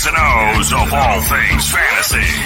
X's and O's of all things fantasy.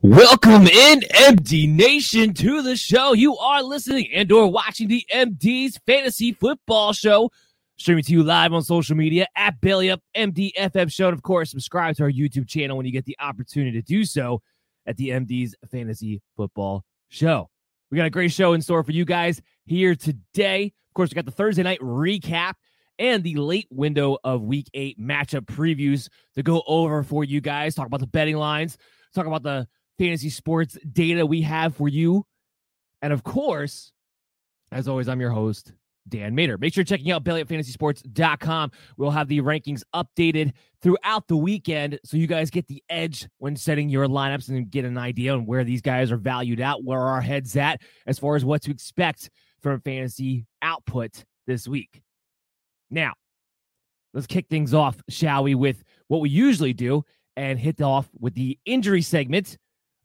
Welcome in, MD Nation, to the show. You are listening and or watching the MD's Fantasy Football Show, streaming to you live on social media at Belly Up MDFF Show. And of course, subscribe to our YouTube channel when you get the opportunity to do so at the MD's Fantasy Football Show. We got a great show in store for you guys here today. Of course, we got the Thursday night recap and the late window of week eight matchup previews to go over for you guys. Talk about the betting lines, talk about the fantasy sports data we have for you. And of course, as always, I'm your host, Dan Mater. Make sure you're checking out bellyupfantasysports.com. We'll have the rankings updated throughout the weekend so you guys get the edge when setting your lineups and get an idea on where these guys are valued out, where our heads at as far as what to expect from fantasy output this week. Now, let's kick things off, shall we, with what we usually do and hit off with the injury segment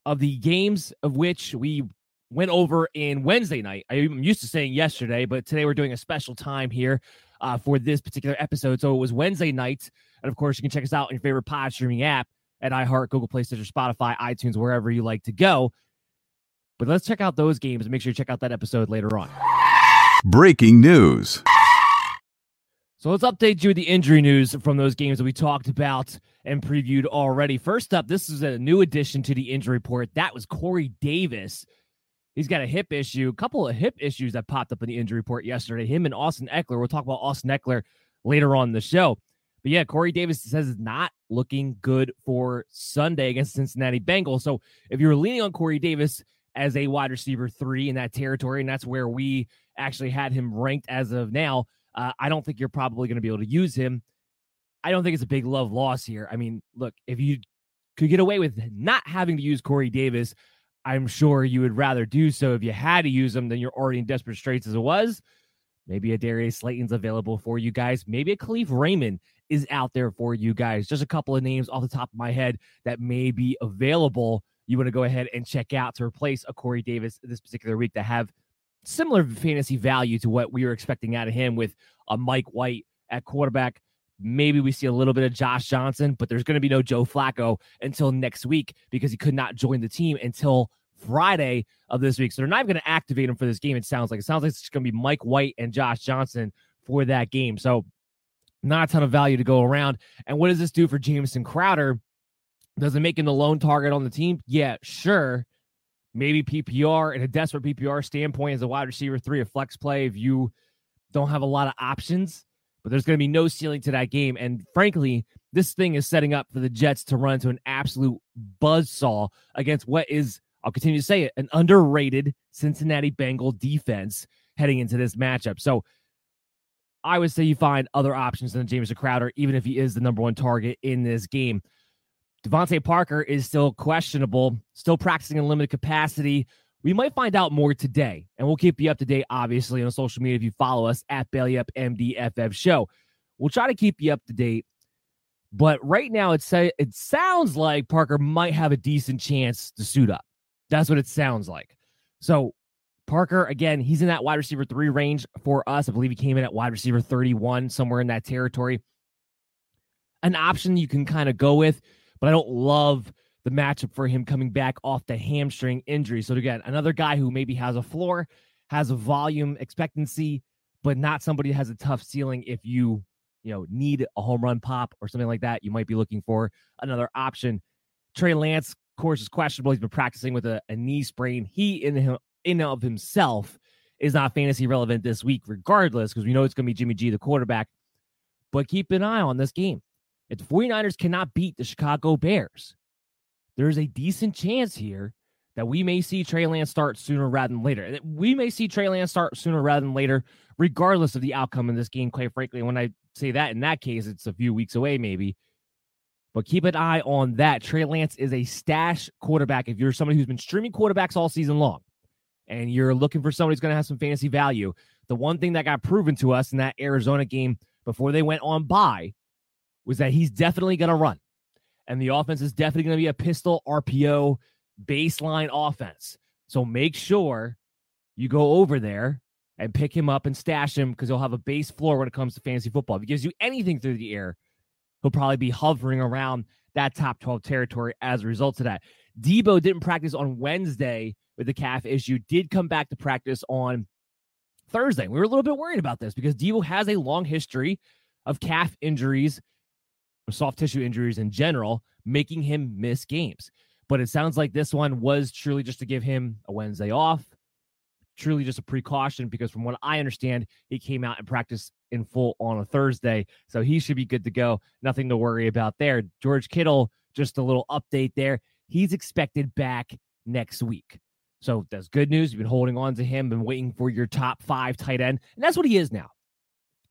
of the games of which we went over in Wednesday night. I'm used to saying yesterday, but today we're doing a special time here uh, for this particular episode. So it was Wednesday night. And of course, you can check us out on your favorite pod streaming app at iHeart, Google Play, Stitcher, Spotify, iTunes, wherever you like to go. But let's check out those games and make sure you check out that episode later on. Breaking news. So let's update you with the injury news from those games that we talked about and previewed already. First up, this is a new addition to the injury report. That was Corey Davis. He's got a hip issue, a couple of hip issues that popped up in the injury report yesterday. Him and Austin Ekeler. We'll talk about Austin Ekeler later on the show. But yeah, Corey Davis says it's not looking good for Sunday against Cincinnati Bengals. So if you're leaning on Corey Davis as a wide receiver three in that territory, and that's where we actually had him ranked as of now, uh, I don't think you're probably going to be able to use him. I don't think it's a big love loss here. I mean, look, if you could get away with not having to use Corey Davis, I'm sure you would rather do so. If you had to use him, then you're already in desperate straits as it was. Maybe a Darius Slayton's available for you guys. Maybe a Kalif Raymond is out there for you guys. Just a couple of names off the top of my head that may be available. You want to go ahead and check out to replace a Corey Davis this particular week that have similar fantasy value to what we were expecting out of him with a Mike White at quarterback. Maybe we see a little bit of Josh Johnson, but there's going to be no Joe Flacco until next week because he could not join the team until Friday of this week. So they're not going to activate him for this game. It sounds like it sounds like it's going to be Mike White and Josh Johnson for that game. So, not a ton of value to go around. And what does this do for Jamison Crowder? Does it make him the lone target on the team? Yeah, sure. Maybe PPR in a desperate PPR standpoint as a wide receiver three, a flex play if you don't have a lot of options, but there's going to be no ceiling to that game. And frankly, this thing is setting up for the Jets to run to an absolute buzzsaw against what is, I'll continue to say it, an underrated Cincinnati Bengal defense heading into this matchup. So I would say you find other options than James Crowder, even if he is the number one target in this game. DeVante Parker is still questionable, still practicing in limited capacity. We might find out more today, and we'll keep you up to date, obviously, on social media if you follow us at Belly Up MDFF Show. We'll try to keep you up to date, but right now it say it sounds like Parker might have a decent chance to suit up. That's what it sounds like. So Parker, again, he's in that wide receiver three range for us. I believe he came in at wide receiver 31, somewhere in that territory. An option you can kind of go with but I don't love the matchup for him coming back off the hamstring injury. So again, another guy who maybe has a floor, has a volume expectancy, but not somebody that has a tough ceiling. If you you know need a home run pop or something like that, you might be looking for another option. Trey Lance, of course, is questionable. He's been practicing with a, a knee sprain. He in him in of himself is not fantasy relevant this week, regardless, because we know it's going to be Jimmy G, the quarterback. But keep an eye on this game. If the 49ers cannot beat the Chicago Bears, there's a decent chance here that we may see Trey Lance start sooner rather than later. We may see Trey Lance start sooner rather than later, regardless of the outcome in this game, quite frankly. When I say that, in that case, it's a few weeks away, maybe. But keep an eye on that. Trey Lance is a stash quarterback. If you're somebody who's been streaming quarterbacks all season long and you're looking for somebody who's going to have some fantasy value, the one thing that got proven to us in that Arizona game before they went on bye was that he's definitely going to run. And the offense is definitely going to be a pistol RPO baseline offense. So make sure you go over there and pick him up and stash him because he'll have a base floor when it comes to fantasy football. If he gives you anything through the air, he'll probably be hovering around that top 12 territory as a result of that. Deebo didn't practice on Wednesday with the calf issue, did come back to practice on Thursday. We were a little bit worried about this because Deebo has a long history of calf injuries soft tissue injuries in general, making him miss games. But it sounds like this one was truly just to give him a Wednesday off, truly just a precaution because from what I understand, he came out and practiced in full on a Thursday. So he should be good to go. Nothing to worry about there. George Kittle, just a little update there. He's expected back next week. So that's good news. You've been holding on to him, been waiting for your top five tight end. And that's what he is now.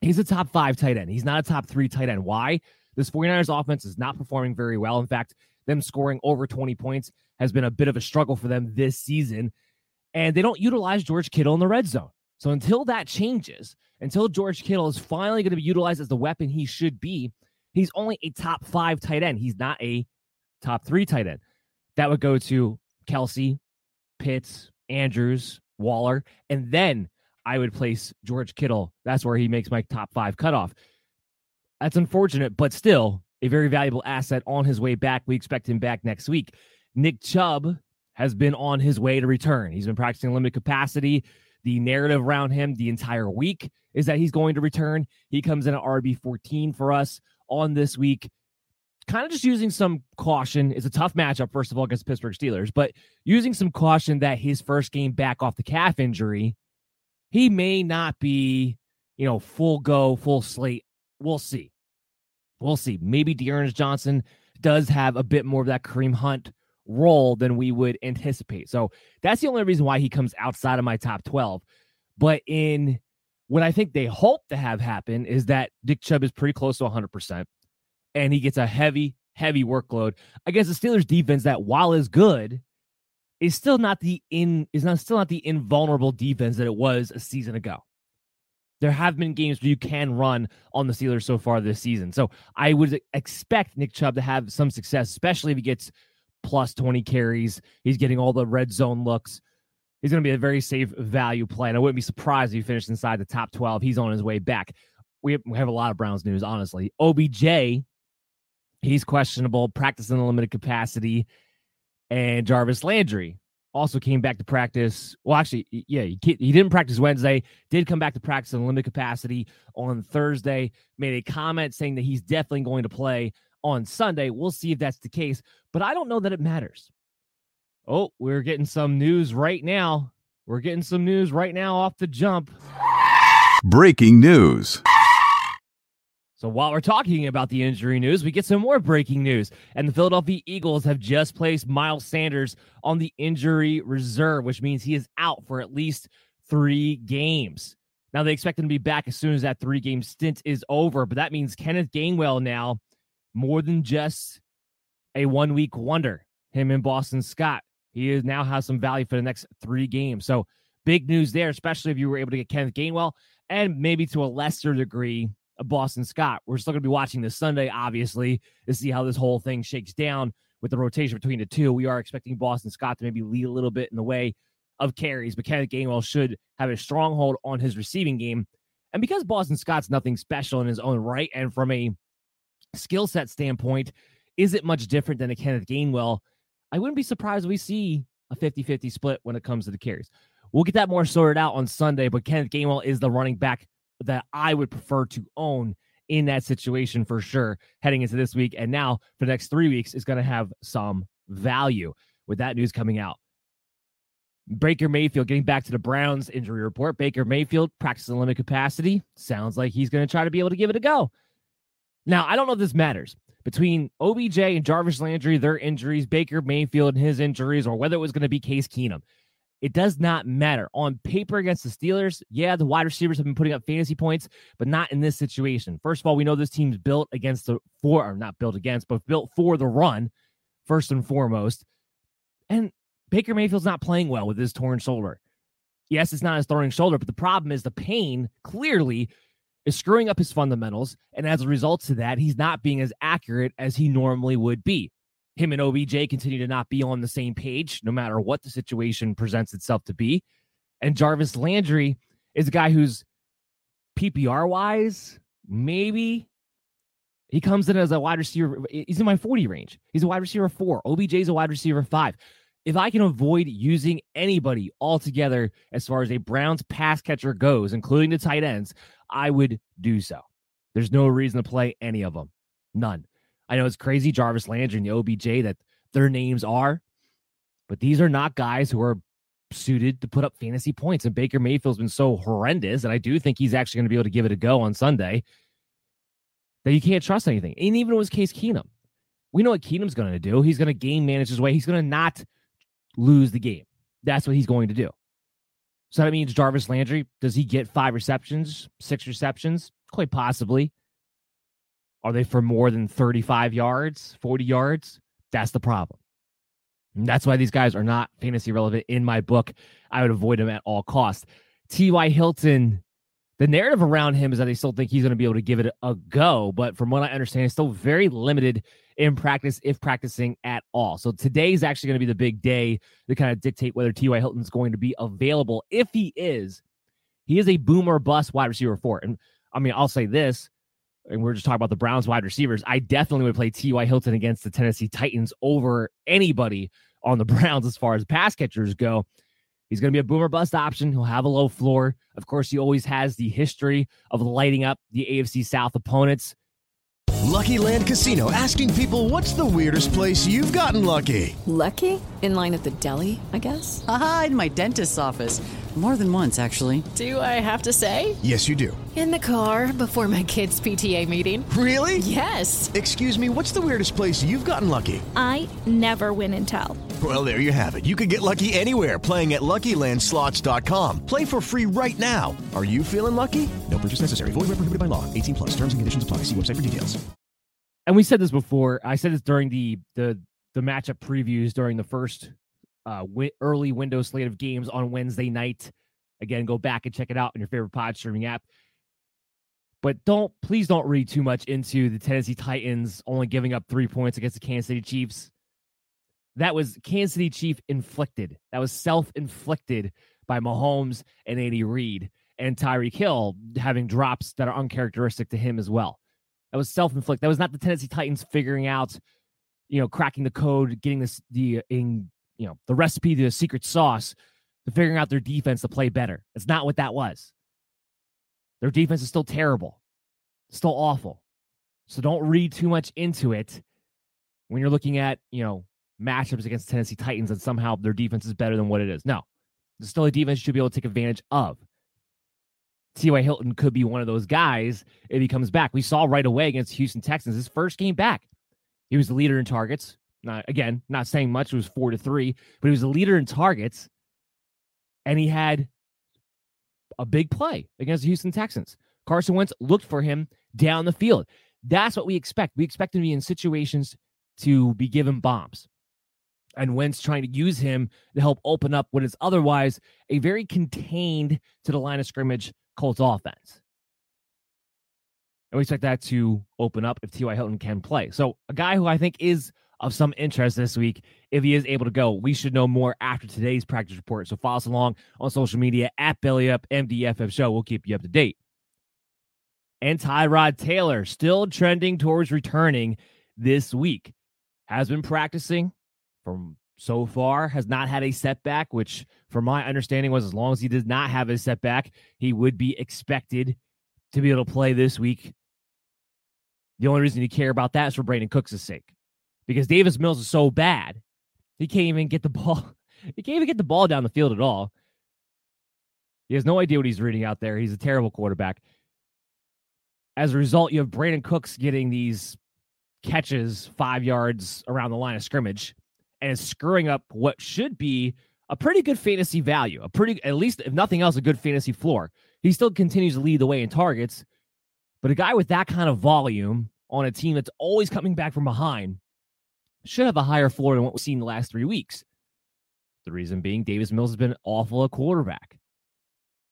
He's a top five tight end. He's not a top three tight end. Why? This 49ers offense is not performing very well. In fact, them scoring over 20 points has been a bit of a struggle for them this season. And they don't utilize George Kittle in the red zone. So until that changes, until George Kittle is finally going to be utilized as the weapon he should be, he's only a top five tight end. He's not a top three tight end. That would go to Kelce, Pitts, Andrews, Waller, and then I would place George Kittle. That's where he makes my top five cutoff. That's unfortunate, but still a very valuable asset on his way back. We expect him back next week. Nick Chubb has been on his way to return. He's been practicing limited capacity. The narrative around him the entire week is that he's going to return. He comes in at RB 14 for us on this week. Kind of just using some caution. It's a tough matchup, first of all, against Pittsburgh Steelers, but using some caution that his first game back off the calf injury, he may not be, you know, full go, full slate. We'll see. We'll see. Maybe D'Ernest Johnson does have a bit more of that Kareem Hunt role than we would anticipate. So that's the only reason why he comes outside of my top 12. But in what I think they hope to have happen is that Nick Chubb is pretty close to 100% and he gets a heavy, heavy workload against the Steelers defense that while is good is still not the in is not still not the invulnerable defense that it was a season ago there have been games where you can run on the Steelers so far this season. So I would expect Nick Chubb to have some success, especially if he gets plus 20 carries. He's getting all the red zone looks. He's going to be a very safe value play. And I wouldn't be surprised if he finished inside the top 12. He's on his way back. We have, we have a lot of Browns news, honestly. OBJ, he's questionable, practicing in limited capacity. And Jarvis Landry, also came back to practice. Well, actually, yeah, he, he didn't practice Wednesday, did come back to practice in limited capacity on Thursday, made a comment saying that he's definitely going to play on Sunday. We'll see if that's the case, but I don't know that it matters. Oh, we're getting some news right now. We're getting some news right now off the jump. Breaking news. So while we're talking about the injury news, we get some more breaking news. And the Philadelphia Eagles have just placed Miles Sanders on the injury reserve, which means he is out for at least three games. Now they expect him to be back as soon as that three game stint is over, but that means Kenneth Gainwell now more than just a one week wonder. Him and Boston Scott. He is now has some value for the next three games. So big news there, especially if you were able to get Kenneth Gainwell and maybe to a lesser degree Boston Scott. We're still going to be watching this Sunday, obviously, to see how this whole thing shakes down with the rotation between the two. We are expecting Boston Scott to maybe lead a little bit in the way of carries, but Kenneth Gainwell should have a stronghold on his receiving game. And because Boston Scott's nothing special in his own right, and from a skill set standpoint, is it much different than a Kenneth Gainwell? I wouldn't be surprised we see a 50 50 split when it comes to the carries. We'll get that more sorted out on Sunday, but Kenneth Gainwell is the running back that I would prefer to own in that situation for sure heading into this week. And now for the next three weeks is going to have some value with that news coming out. Baker Mayfield getting back to the Browns injury report. Baker Mayfield practicing limited capacity. Sounds like he's going to try to be able to give it a go. Now, I don't know if this matters between OBJ and Jarvis Landry, their injuries, Baker Mayfield and his injuries, or whether it was going to be Case Keenum. It does not matter. On paper against the Steelers, yeah, the wide receivers have been putting up fantasy points, but not in this situation. First of all, we know this team's built against the for or not built against, but built for the run, first and foremost. And Baker Mayfield's not playing well with his torn shoulder. Yes, it's not his throwing shoulder, but the problem is the pain clearly is screwing up his fundamentals. And as a result to that, he's not being as accurate as he normally would be him and OBJ continue to not be on the same page, no matter what the situation presents itself to be. And Jarvis Landry is a guy who's PPR wise, maybe he comes in as a wide receiver. He's in my 40 range. He's a wide receiver four. OBJ is a wide receiver five. If I can avoid using anybody altogether as far as a Browns pass catcher goes, including the tight ends, I would do so. There's no reason to play any of them. None. I know it's crazy, Jarvis Landry and the OBJ, that their names are, but these are not guys who are suited to put up fantasy points. And Baker Mayfield's been so horrendous, and I do think he's actually going to be able to give it a go on Sunday. That you can't trust anything. And even with Case Keenum, we know what Keenum's going to do. He's going to game manage his way. He's going to not lose the game. That's what he's going to do. So that means Jarvis Landry, does he get five receptions, six receptions? Quite possibly. Are they for more than 35 yards, 40 yards? That's the problem. And that's why these guys are not fantasy relevant in my book. I would avoid them at all costs. T.Y. Hilton, the narrative around him is that they still think he's going to be able to give it a go. But from what I understand, he's still very limited in practice, if practicing at all. So today is actually going to be the big day to kind of dictate whether T.Y. Hilton's going to be available. If he is, he is a boomer bust wide receiver four. And I mean, I'll say this and we're just talking about the Browns wide receivers, I definitely would play T.Y. Hilton against the Tennessee Titans over anybody on the Browns as far as pass catchers go. He's going to be a boomer bust option. He'll have a low floor. Of course, he always has the history of lighting up the AFC South opponents. Lucky Land Casino asking people what's the weirdest place you've gotten lucky? Lucky? In line at the deli, I guess? Aha, in my dentist's office. More than once, actually. Do I have to say? Yes, you do. In the car before my kids' PTA meeting. Really? Yes. Excuse me, what's the weirdest place you've gotten lucky? I never win and tell. Well, there you have it. You can get lucky anywhere playing at LuckyLandSlots.com. Play for free right now. Are you feeling lucky? No purchase necessary. Void where prohibited by law. 18 plus. Terms and conditions apply. See website for details. And we said this before. I said this during the the the matchup previews during the first uh, wi- early window slate of games on Wednesday night. Again, go back and check it out on your favorite pod streaming app. But don't please don't read too much into the Tennessee Titans only giving up three points against the Kansas City Chiefs. That was Kansas City Chief inflicted. That was self inflicted by Mahomes and Andy Reid and Tyreek Hill having drops that are uncharacteristic to him as well. That was self inflicted. That was not the Tennessee Titans figuring out, you know, cracking the code, getting this the in you know, the recipe the secret sauce to figuring out their defense to play better. It's not what that was. Their defense is still terrible, still awful. So don't read too much into it when you're looking at, you know, matchups against Tennessee Titans and somehow their defense is better than what it is. No, it's still a defense you should be able to take advantage of. T.Y. Hilton could be one of those guys if he comes back. We saw right away against Houston Texans, his first game back. He was the leader in targets. Not again, not saying much. It was four to three, but he was a leader in targets. And he had a big play against the Houston Texans. Carson Wentz looked for him down the field. That's what we expect. We expect him to be in situations to be given bombs. And Wentz trying to use him to help open up what is otherwise a very contained to the line of scrimmage Colts offense. And we expect that to open up if T.Y. Hilton can play. So, a guy who I think is of some interest this week, if he is able to go, we should know more after today's practice report. So, follow us along on social media at Belly Up MDFF Show. We'll keep you up to date. And Tyrod Taylor still trending towards returning this week. Has been practicing from so far, has not had a setback, which, from my understanding, was as long as he did not have a setback, he would be expected to be able to play this week. The only reason you care about that is for Brandin Cooks' sake, because Davis Mills is so bad, he can't even get the ball. He can't even get the ball down the field at all. He has no idea what he's reading out there. He's a terrible quarterback. As a result, you have Brandin Cooks getting these catches five yards around the line of scrimmage and is screwing up what should be a pretty good fantasy value, a pretty, at least if nothing else, a good fantasy floor. He still continues to lead the way in targets, but a guy with that kind of volume on a team that's always coming back from behind should have a higher floor than what we've seen the last three weeks. The reason being, Davis Mills has been awful at quarterback.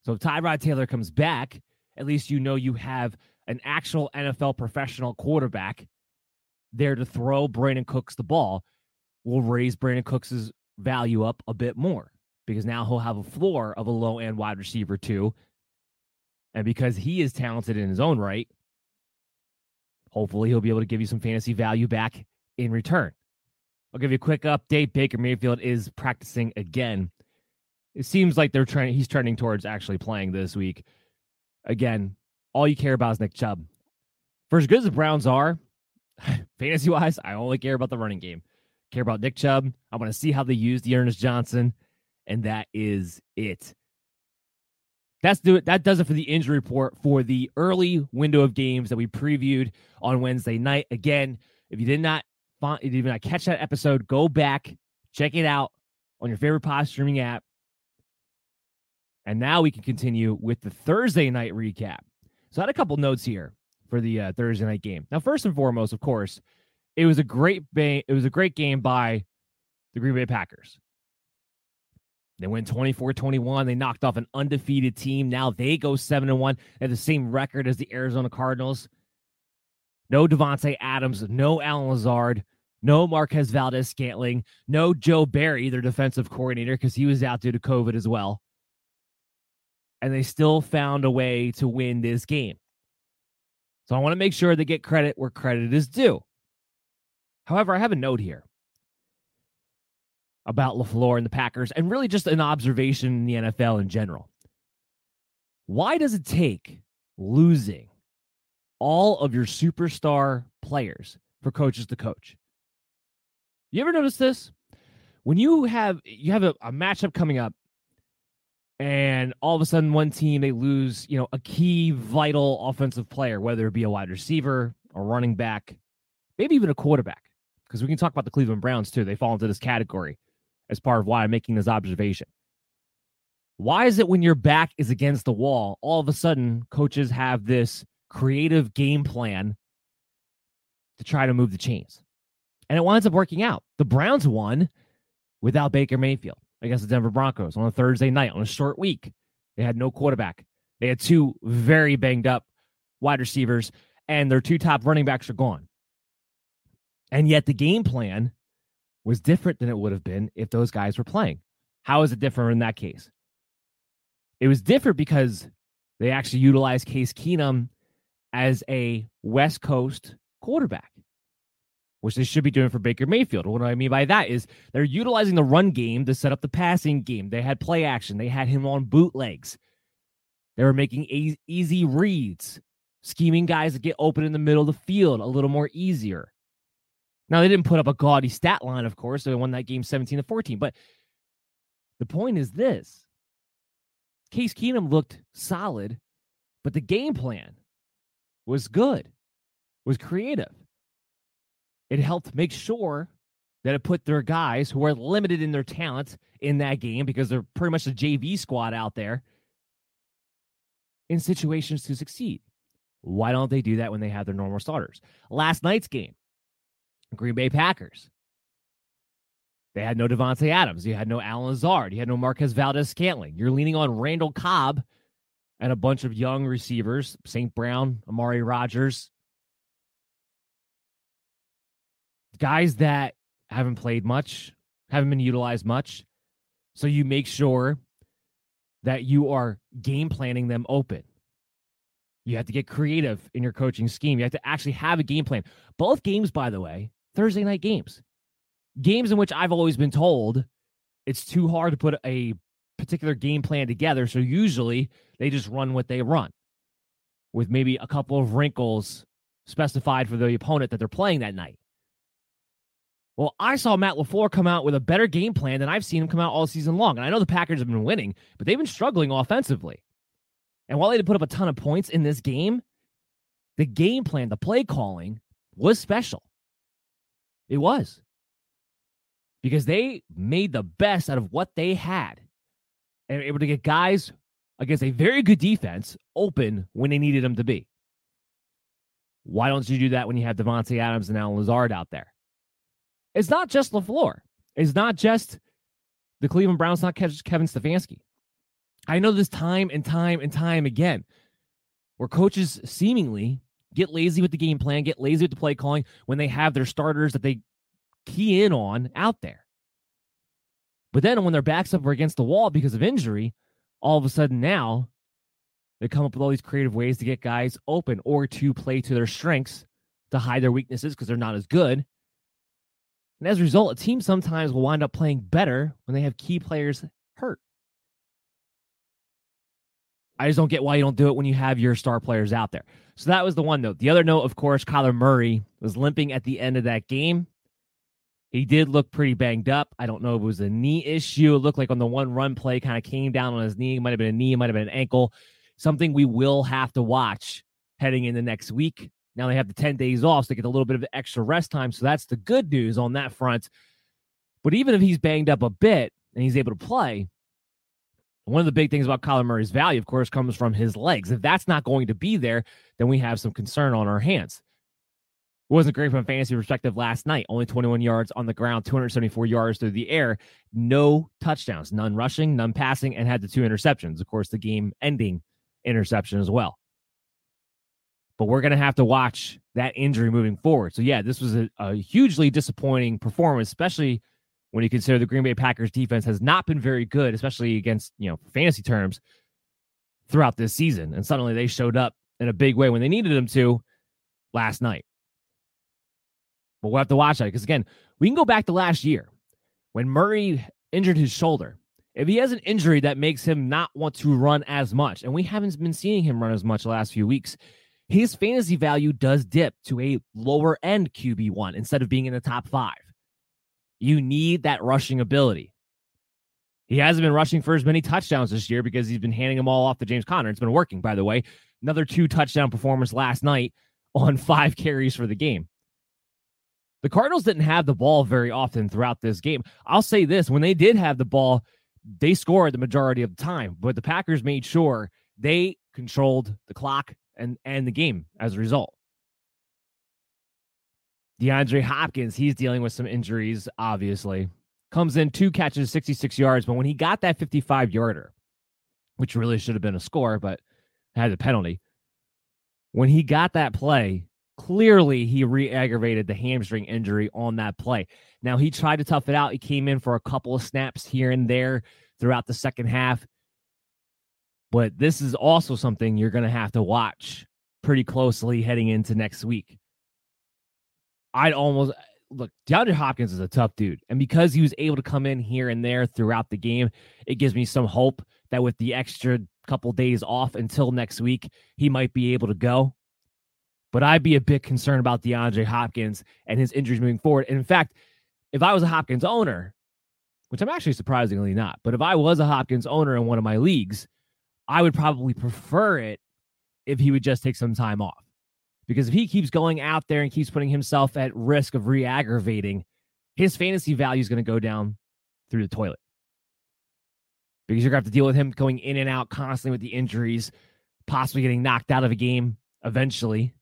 So if Tyrod Taylor comes back, at least you know you have an actual NFL professional quarterback there to throw Brandin Cooks the ball will raise Brandin Cooks' value up a bit more because now he'll have a floor of a low end wide receiver too. And because he is talented in his own right, hopefully he'll be able to give you some fantasy value back in return. I'll give you a quick update. Baker Mayfield is practicing again. It seems like they're trying he's trending towards actually playing this week. Again, all you care about is Nick Chubb. For as good as the Browns are, fantasy wise, I only care about the running game care about Nick Chubb. I want to see how they use D'Ernest Johnson, and that is it. That's do it. That does it for the injury report for the early window of games that we previewed on Wednesday night. Again, if you did not did not catch that episode, go back, check it out on your favorite pod streaming app. And now we can continue with the Thursday night recap. So I had a couple notes here for the uh, Thursday night game. Now, first and foremost, of course, it was a great ba- it was a great game by the Green Bay Packers. They went 24-21. They knocked off an undefeated team. Now they go 7 and 1 at the same record as the Arizona Cardinals. No Davante Adams, no Allen Lazard, no Marquez Valdes-Scantling, no Joe Barry, their defensive coordinator, because he was out due to COVID as well. And they still found a way to win this game. So I want to make sure they get credit where credit is due. However, I have a note here about LaFleur and the Packers and really just an observation in the NFL in general. Why does it take losing all of your superstar players for coaches to coach? You ever notice this? When you have you have a, a matchup coming up and all of a sudden one team they lose, you know, a key vital offensive player, whether it be a wide receiver, a running back, maybe even a quarterback because we can talk about the Cleveland Browns too. They fall into this category as part of why I'm making this observation. Why is it when your back is against the wall, all of a sudden coaches have this creative game plan to try to move the chains? And it winds up working out. The Browns won without Baker Mayfield against the Denver Broncos on a Thursday night on a short week. They had no quarterback. They had two very banged up wide receivers, and their two top running backs are gone. And yet the game plan was different than it would have been if those guys were playing. How is it different in that case? It was different because they actually utilized Case Keenum as a West Coast quarterback. which they should be doing for Baker Mayfield. What do I mean by that is they're utilizing the run game to set up the passing game. They had play action, they had him on bootlegs. They were making easy reads, scheming guys to get open in the middle of the field a little more easier. Now, they didn't put up a gaudy stat line, of course. They won that game 17 to 14. But the point is this Case Keenum looked solid, but the game plan was good, was creative. It helped make sure that it put their guys who are limited in their talent in that game because they're pretty much a JV squad out there in situations to succeed. Why don't they do that when they have their normal starters? Last night's game, Green Bay Packers. They had no Davante Adams. You had no Allen Lazard. You had no Marquez Valdes Scantling. You're leaning on Randall Cobb and a bunch of young receivers, St. Brown, Amari Rogers, Guys that haven't played much, haven't been utilized much. So you make sure that you are game planning them open. You have to get creative in your coaching scheme. You have to actually have a game plan. Both games, by the way, Thursday night games. Games in which I've always been told it's too hard to put a particular game plan together. So usually they just run what they run with maybe a couple of wrinkles specified for the opponent that they're playing that night. Well, I saw Matt LaFleur come out with a better game plan than I've seen him come out all season long. And I know the Packers have been winning, but they've been struggling offensively. And while they didn't put up a ton of points in this game, the game plan, the play calling was special. It was. Because they made the best out of what they had and able to get guys against a very good defense open when they needed them to be. Why don't you do that when you have Davante Adams and Allen Lazard out there? It's not just LaFleur. It's not just the Cleveland Browns, not catch Kevin Stefanski. I know this time and time and time again where coaches seemingly get lazy with the game plan, get lazy with the play calling when they have their starters that they key in on out there. But then when their backs up are against the wall because of injury, all of a sudden now they come up with all these creative ways to get guys open or to play to their strengths to hide their weaknesses because they're not as good. And as a result, a team sometimes will wind up playing better when they have key players hurt. I just don't get why you don't do it when you have your star players out there. So that was the one note. The other note, of course, Kyler Murray was limping at the end of that game. He did look pretty banged up. I don't know if it was a knee issue. It looked like on the one run play, kind of came down on his knee. It might have been a knee, might have been an ankle. Something we will have to watch heading into next week. Now they have the 10 days off, so they get a little bit of extra rest time. So that's the good news on that front. But even if he's banged up a bit and he's able to play, one of the big things about Kyler Murray's value, of course, comes from his legs. If that's not going to be there, then we have some concern on our hands. Wasn't great from a fantasy perspective last night. Only 21 yards on the ground, 274 yards through the air, no touchdowns, none rushing, none passing, and had the two interceptions. Of course, the game ending interception as well. But we're going to have to watch that injury moving forward. So, yeah, this was a, a hugely disappointing performance, especially when you consider the Green Bay Packers defense has not been very good, especially against, you know, fantasy terms throughout this season. And suddenly they showed up in a big way when they needed them to last night. But we'll have to watch that because, again, we can go back to last year when Murray injured his shoulder. If he has an injury that makes him not want to run as much, and we haven't been seeing him run as much the last few weeks, his fantasy value does dip to a lower end QB1 instead of being in the top five. You need that rushing ability. He hasn't been rushing for as many touchdowns this year because he's been handing them all off to James Conner. It's been working, by the way. Another two touchdown performance last night on five carries for the game. The Cardinals didn't have the ball very often throughout this game. I'll say this when they did have the ball, they scored the majority of the time, but the Packers made sure they controlled the clock and, and the game as a result. DeAndre Hopkins, he's dealing with some injuries, obviously. Comes in two catches, 66 yards, but when he got that 55 yarder, which really should have been a score, but had a penalty. When he got that play, clearly he re-aggravated the hamstring injury on that play. Now he tried to tough it out. He came in for a couple of snaps here and there throughout the second half. But this is also something you're going to have to watch pretty closely heading into next week. I'd almost look, DeAndre Hopkins is a tough dude. And because he was able to come in here and there throughout the game, it gives me some hope that with the extra couple days off until next week, he might be able to go. But I'd be a bit concerned about DeAndre Hopkins and his injuries moving forward. And in fact, if I was a Hopkins owner, which I'm actually surprisingly not, but if I was a Hopkins owner in one of my leagues, I would probably prefer it if he would just take some time off. Because if he keeps going out there and keeps putting himself at risk of re aggravating, his fantasy value is going to go down through the toilet. Because you're going to have to deal with him going in and out constantly with the injuries, possibly getting knocked out of a game eventually.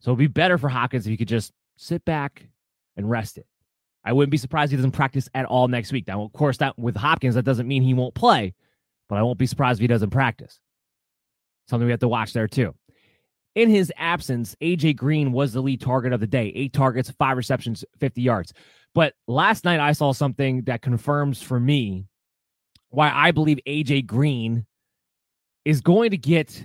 So it'd be better for Hopkins if he could just sit back and rest it. I wouldn't be surprised if he doesn't practice at all next week. Now, of course, that with Hopkins, that doesn't mean he won't play, but I won't be surprised if he doesn't practice. Something we have to watch there too. In his absence, AJ Green was the lead target of the day. Eight targets, five receptions, 50 yards. But last night I saw something that confirms for me why I believe AJ Green is going to get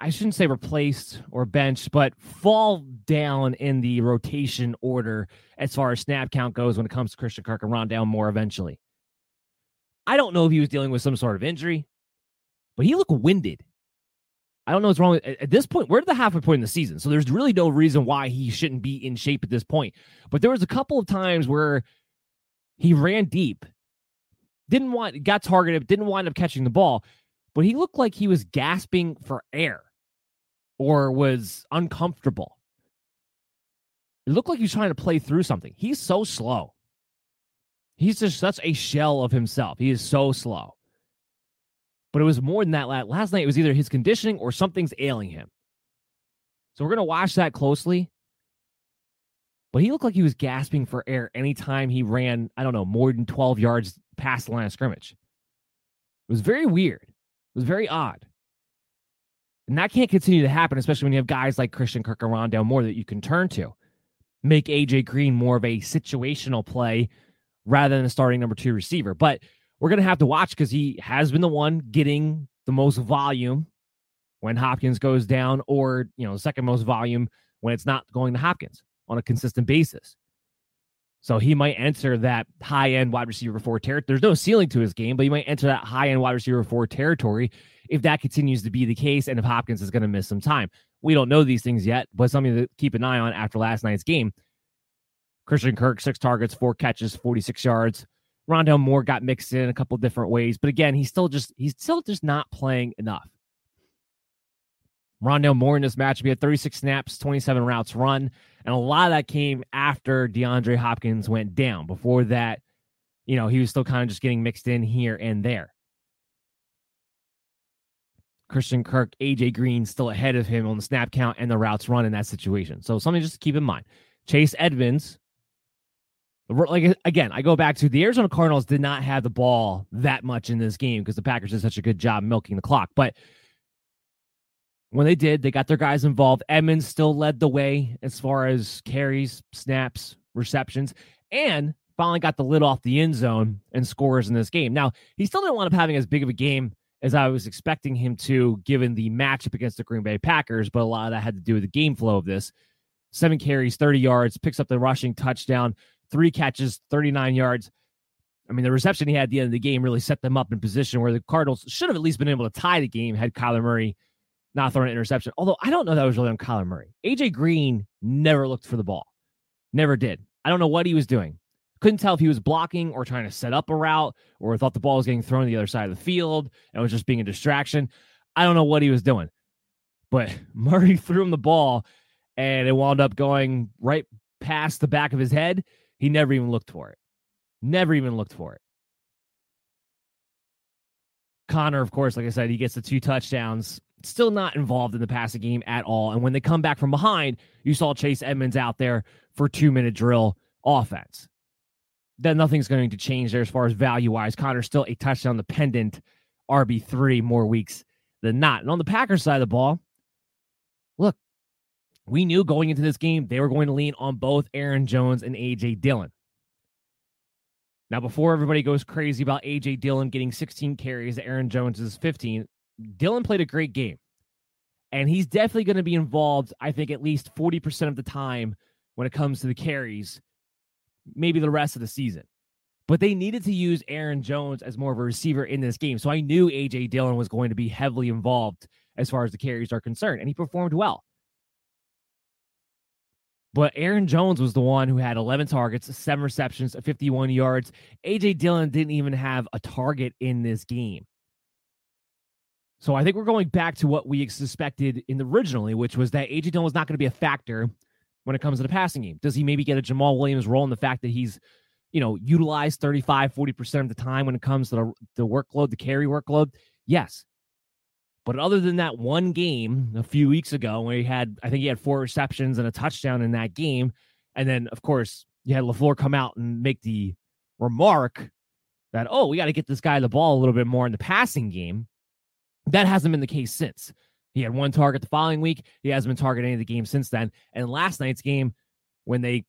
I shouldn't say replaced or benched, but fall down in the rotation order as far as snap count goes when it comes to Christian Kirk and Rondale Moore eventually. I don't know if he was dealing with some sort of injury, but he looked winded. I don't know what's wrong with, at this point. We're at the halfway point in the season, so there's really no reason why he shouldn't be in shape at this point. But there was a couple of times where he ran deep, didn't want, got targeted, didn't wind up catching the ball, but he looked like he was gasping for air or was uncomfortable. It looked like he was trying to play through something. He's so slow. He's just such a shell of himself. He is so slow. But it was more than that. Last night, it was either his conditioning or something's ailing him. So we're going to watch that closely. But he looked like he was gasping for air anytime he ran, I don't know, more than 12 yards past the line of scrimmage. It was very weird. It was very odd. And that can't continue to happen, especially when you have guys like Christian Kirk and Rondale Moore that you can turn to. Make AJ Green more of a situational play rather than a starting number two receiver. But we're going to have to watch because he has been the one getting the most volume when Hopkins goes down, or, you know, second most volume when it's not going to Hopkins on a consistent basis. So he might enter that high end wide receiver four territory. There's no ceiling to his game, but he might enter that high end wide receiver four territory if that continues to be the case and if Hopkins is going to miss some time. We don't know these things yet, but something to keep an eye on after last night's game. Christian Kirk, six targets, four catches, 46 yards. Rondale Moore got mixed in a couple different ways, but again, he's still just he's still just not playing enough. Rondale Moore in this match, he had 36 snaps, 27 routes run, and a lot of that came after DeAndre Hopkins went down. Before that, you know, he was still kind of just getting mixed in here and there. Christian Kirk, AJ Green still ahead of him on the snap count and the routes run in that situation. So something just to keep in mind. Chase Edmonds, like again, I go back to the Arizona Cardinals did not have the ball that much in this game because the Packers did such a good job milking the clock. But when they did, they got their guys involved. Edmonds still led the way as far as carries, snaps, receptions, and finally got the lid off the end zone and scores in this game. Now, he still didn't wind up having as big of a game as I was expecting him to, given the matchup against the Green Bay Packers. But a lot of that had to do with the game flow of this. Seven carries, 30 yards, picks up the rushing touchdown, three catches, 39 yards. I mean, the reception he had at the end of the game really set them up in position where the Cardinals should have at least been able to tie the game had Kyler Murray not thrown an interception. Although I don't know that was really on Kyler Murray. AJ Green never looked for the ball. Never did. I don't know what he was doing. Couldn't tell if he was blocking or trying to set up a route or thought the ball was getting thrown to the other side of the field and was just being a distraction. I don't know what he was doing. But Murray threw him the ball and it wound up going right past the back of his head. He never even looked for it. Never even looked for it. Conner, of course, like I said, he gets the two touchdowns. Still not involved in the passing game at all. And when they come back from behind, you saw Chase Edmonds out there for two minute drill offense. Then nothing's going to change there as far as value wise. Conner's still a touchdown dependent RB3 more weeks than not. And on the Packers side of the ball, look, we knew going into this game they were going to lean on both Aaron Jones and AJ Dillon. Now, before everybody goes crazy about AJ Dillon getting 16 carries, Aaron Jones is 15, Dillon played a great game. And he's definitely going to be involved, I think, at least 40% of the time when it comes to the carries, maybe the rest of the season. But they needed to use Aaron Jones as more of a receiver in this game. So I knew AJ Dillon was going to be heavily involved as far as the carries are concerned, and he performed well. But Aaron Jones was the one who had 11 targets, seven receptions, 51 yards. AJ Dillon didn't even have a target in this game. So I think we're going back to what we suspected in the originally, which was that AJ Dillon was not going to be a factor when it comes to the passing game. Does he maybe get a Jamaal Williams role in the fact that he's, you know, utilized 35, 40% of the time when it comes to the, the workload, the carry workload? Yes. But other than that one game a few weeks ago where he had, I think he had four receptions and a touchdown in that game. And then, of course, you had LaFleur come out and make the remark that, oh, we got to get this guy the ball a little bit more in the passing game. That hasn't been the case since. He had one target the following week. He hasn't been targeting any of the games since then. And last night's game, when they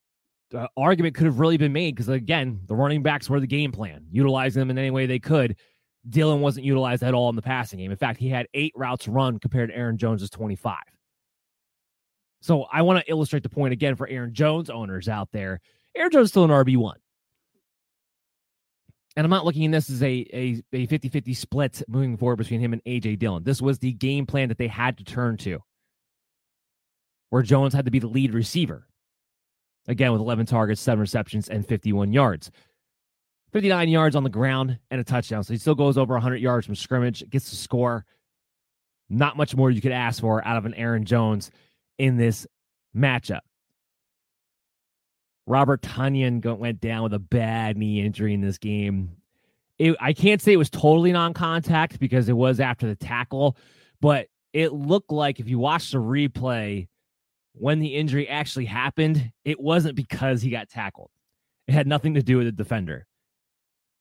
the argument could have really been made because again, the running backs were the game plan, utilizing them in any way they could. Dillon wasn't utilized at all in the passing game. In fact, he had eight routes run compared to Aaron Jones's 25. So I want to illustrate the point again for Aaron Jones owners out there. Aaron Jones is still an RB1. And I'm not looking at this as a, a, a 50-50 split moving forward between him and AJ Dillon. This was the game plan that they had to turn to. Where Jones had to be the lead receiver. Again, with 11 targets, seven receptions, and 51 yards. 59 yards on the ground and a touchdown. So he still goes over 100 yards from scrimmage, gets the score. Not much more you could ask for out of an Aaron Jones in this matchup. Robert Tonyan went down with a bad knee injury in this game. It, I can't say it was totally non contact because it was after the tackle, but it looked like if you watch the replay, when the injury actually happened, it wasn't because he got tackled. It had nothing to do with the defender.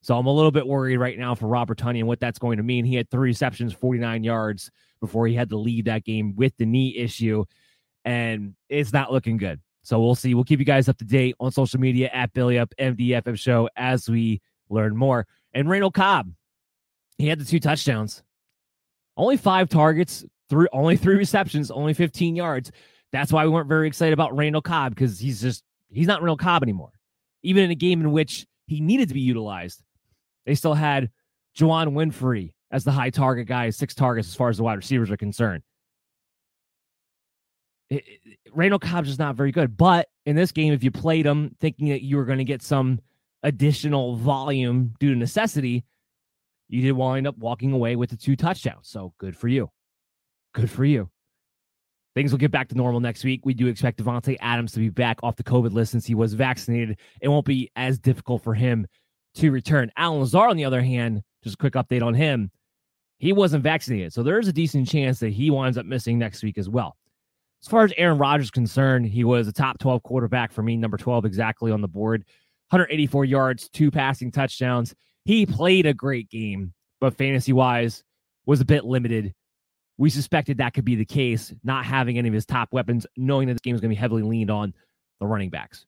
So I'm a little bit worried right now for Robert Tonyan and what that's going to mean. He had three receptions, 49 yards before he had to leave that game with the knee issue, and it's not looking good. So we'll see. We'll keep you guys up to date on social media at Billy Up MDFF Show as we learn more. And Randall Cobb, he had the two touchdowns, only five targets, three, only three receptions, only 15 yards. That's why we weren't very excited about Randall Cobb because he's just he's not Randall Cobb anymore. Even in a game in which he needed to be utilized, they still had Juwann Winfree as the high target guy, six targets as far as the wide receivers are concerned. Randall Cobb's just not very good. But in this game, if you played him thinking that you were going to get some additional volume due to necessity, you did wind up walking away with the two touchdowns. So good for you. Good for you. Things will get back to normal next week. We do expect Davante Adams to be back off the COVID list since he was vaccinated. It won't be as difficult for him to return. Allen Lazard, on the other hand, just a quick update on him. He wasn't vaccinated, so there is a decent chance that he winds up missing next week as well. As far as Aaron Rodgers concerned, he was a top 12 quarterback for me, number 12 exactly on the board. 184 yards, two passing touchdowns. He played a great game, but fantasy wise was a bit limited. We suspected that could be the case, not having any of his top weapons, knowing that this game is going to be heavily leaned on the running backs.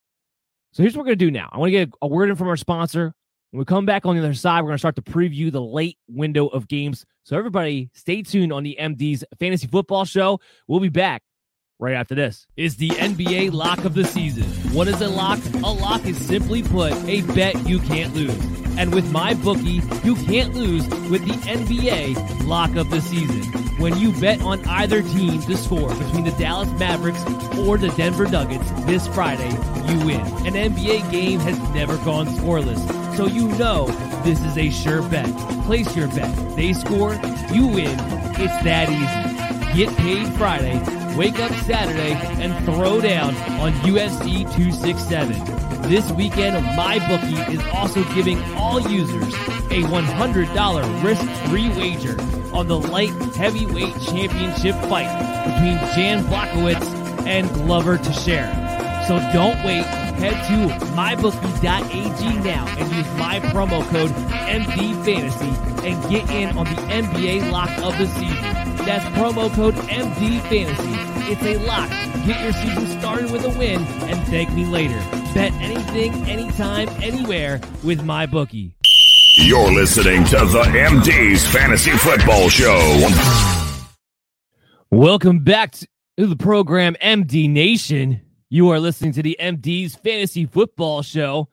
So here's what we're going to do now. I want to get a word in from our sponsor. When we come back on the other side, we're going to start to preview the late window of games. So, everybody, stay tuned on the MD's Fantasy Football Show. We'll be back right after this. Is the NBA lock of the season. What is a lock? A lock is simply put a bet you can't lose. And with my bookie, you can't lose with the NBA lock of the season. When you bet on either team to score between the Dallas Mavericks or the Denver Nuggets this Friday, you win. An NBA game has never gone scoreless, so you know this is a sure bet. Place your bet. They score, you win. It's that easy. Get paid Friday, wake up Saturday, and throw down on UFC 267. This weekend, MyBookie is also giving all users a $100 risk-free wager on the light heavyweight championship fight between Jan Blachowicz and Glover Teixeira. So don't wait. Head to mybookie.ag now and use my promo code MDFantasy and get in on the NBA lock of the season. That's promo code MDFantasy. It's a lock. Get your season started with a win and thank me later. Bet anything, anytime, anywhere with my bookie. You're listening to the MD's Fantasy Football Show. Welcome back to the program, MD Nation. You are listening to the MD's Fantasy Football Show.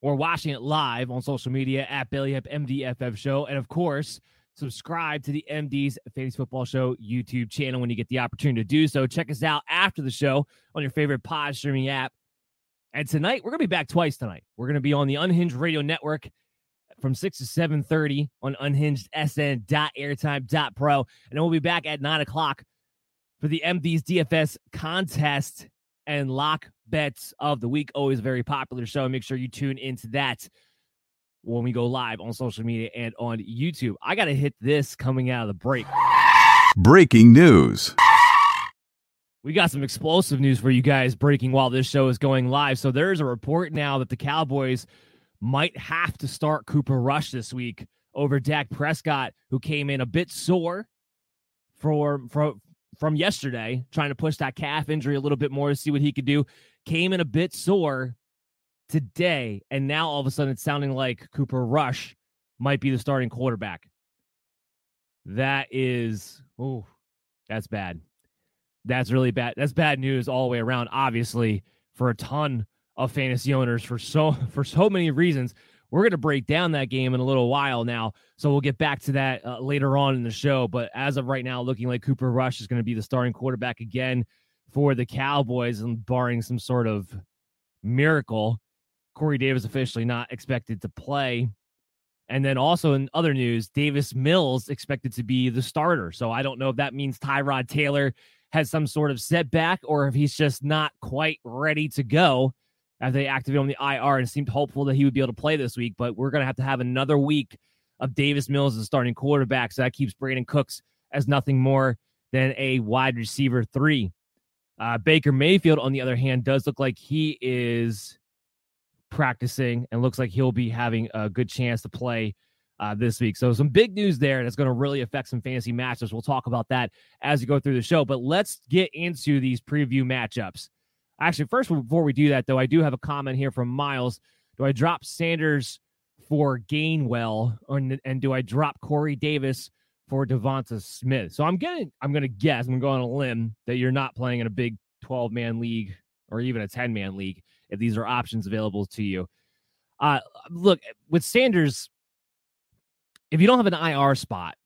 Or watching it live on social media at Up MDFF Show. And of course, subscribe to the MD's Fantasy Football Show YouTube channel when you get the opportunity to do so. Check us out after the show on your favorite pod streaming app. And tonight, we're going to be back twice tonight. We're going to be on the Unhinged Radio Network from 6 to 7.30 on unhingedsn.airtime.pro. And then we'll be back at 9 o'clock for the MD's DFS contest and lock bets of the week. Always a very popular show. Make sure you tune into that when we go live on social media and on YouTube. I got to hit this coming out of the break. Breaking news. We got some explosive news for you guys breaking while this show is going live. So there's a report now that the Cowboys might have to start Cooper Rush this week over Dak Prescott, who came in a bit sore for, for from yesterday, trying to push that calf injury a little bit more to see what he could do. Came in a bit sore today, and now all of a sudden it's sounding like Cooper Rush might be the starting quarterback. That is, oh, that's bad. That's really bad. That's bad news all the way around, obviously, for a ton of fantasy owners for so for so many reasons. We're going to break down that game in a little while now, so we'll get back to that uh, later on in the show. But as of right now, looking like Cooper Rush is going to be the starting quarterback again for the Cowboys, and barring some sort of miracle, Corey Davis officially not expected to play. And then also in other news, Davis Mills expected to be the starter. So I don't know if that means Tyrod Taylor has some sort of setback or if he's just not quite ready to go after they activated on the IR and seemed hopeful that he would be able to play this week. But we're going to have to have another week of Davis Mills as starting quarterback. So that keeps Brandin Cooks as nothing more than a wide receiver three. Uh, Baker Mayfield, on the other hand, does look like he is practicing and looks like he'll be having a good chance to play uh, this week. So some big news there that's going to really affect some fantasy matchups. We'll talk about that as we go through the show. But let's get into these preview matchups. Actually, first, before we do that, though, I do have a comment here from Miles. Do I drop Sanders for Gainwell, or, and do I drop Corey Davis for Devonta Smith? So I'm gonna I'm gonna guess I'm gonna go on a limb that you're not playing in a big 12 man league or even a 10 man league if these are options available to you. Uh, look with Sanders, if you don't have an IR spot,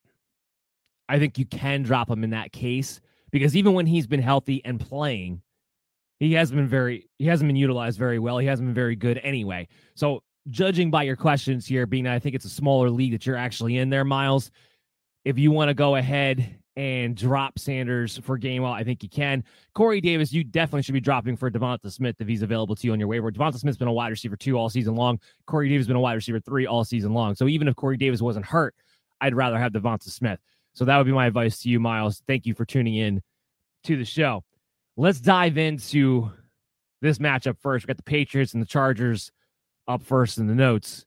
I think you can drop him in that case because even when he's been healthy and playing, he hasn't been very he hasn't been utilized very well. He hasn't been very good anyway. So judging by your questions here, being I think it's a smaller league that you're actually in there, Miles. If you want to go ahead and drop Sanders for Gainwell, I think you can. Corey Davis, you definitely should be dropping for Devonta Smith if he's available to you on your waiver. Devonta Smith's been a wide receiver two all season long. Corey Davis has been a wide receiver three all season long. So even if Corey Davis wasn't hurt, I'd rather have Devonta Smith. So that would be my advice to you, Miles. Thank you for tuning in to the show. Let's dive into this matchup first. We got the Patriots and the Chargers up first in the notes.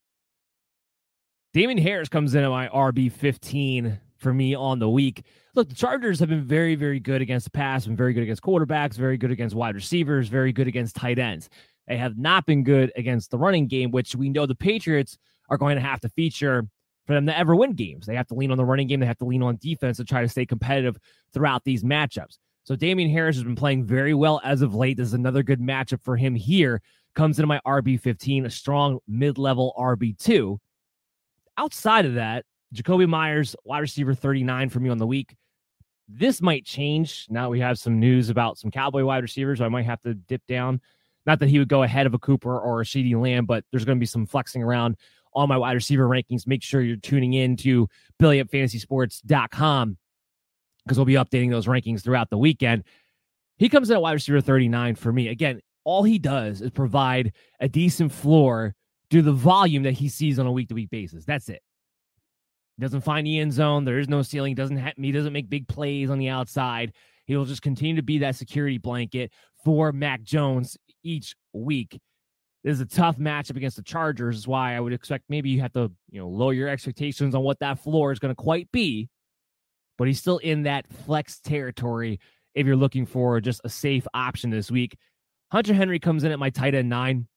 Damien Harris comes in at my RB 15 for me on the week. Look, the Chargers have been very, very good against the pass, been very good against quarterbacks, very good against wide receivers, very good against tight ends. They have not been good against the running game, which we know the Patriots are going to have to feature for them to ever win games. They have to lean on the running game, they have to lean on defense to try to stay competitive throughout these matchups. So Damien Harris has been playing very well as of late. This is another good matchup for him here. Comes into my RB15, a strong mid level RB2. Outside of that, Jakobi Meyers, wide receiver 39 for me on the week. This might change. Now we have some news about some Cowboy wide receivers. I might have to dip down. Not that he would go ahead of a Cooper or a CeeDee Lamb, but there's going to be some flexing around on my wide receiver rankings. Make sure you're tuning in to BillyUpFantasySports.com because we'll be updating those rankings throughout the weekend. He comes in at wide receiver 39 for me. Again, all he does is provide a decent floor to the volume that he sees on a week to week basis. That's it. Doesn't find the end zone. There is no ceiling. Doesn't ha- he doesn't make big plays on the outside. He will just continue to be that security blanket for Mac Jones each week. This is a tough matchup against the Chargers. Is why I would expect maybe you have to you know lower your expectations on what that floor is going to quite be. But he's still in that flex territory if you're looking for just a safe option this week. Hunter Henry comes in at my tight end nine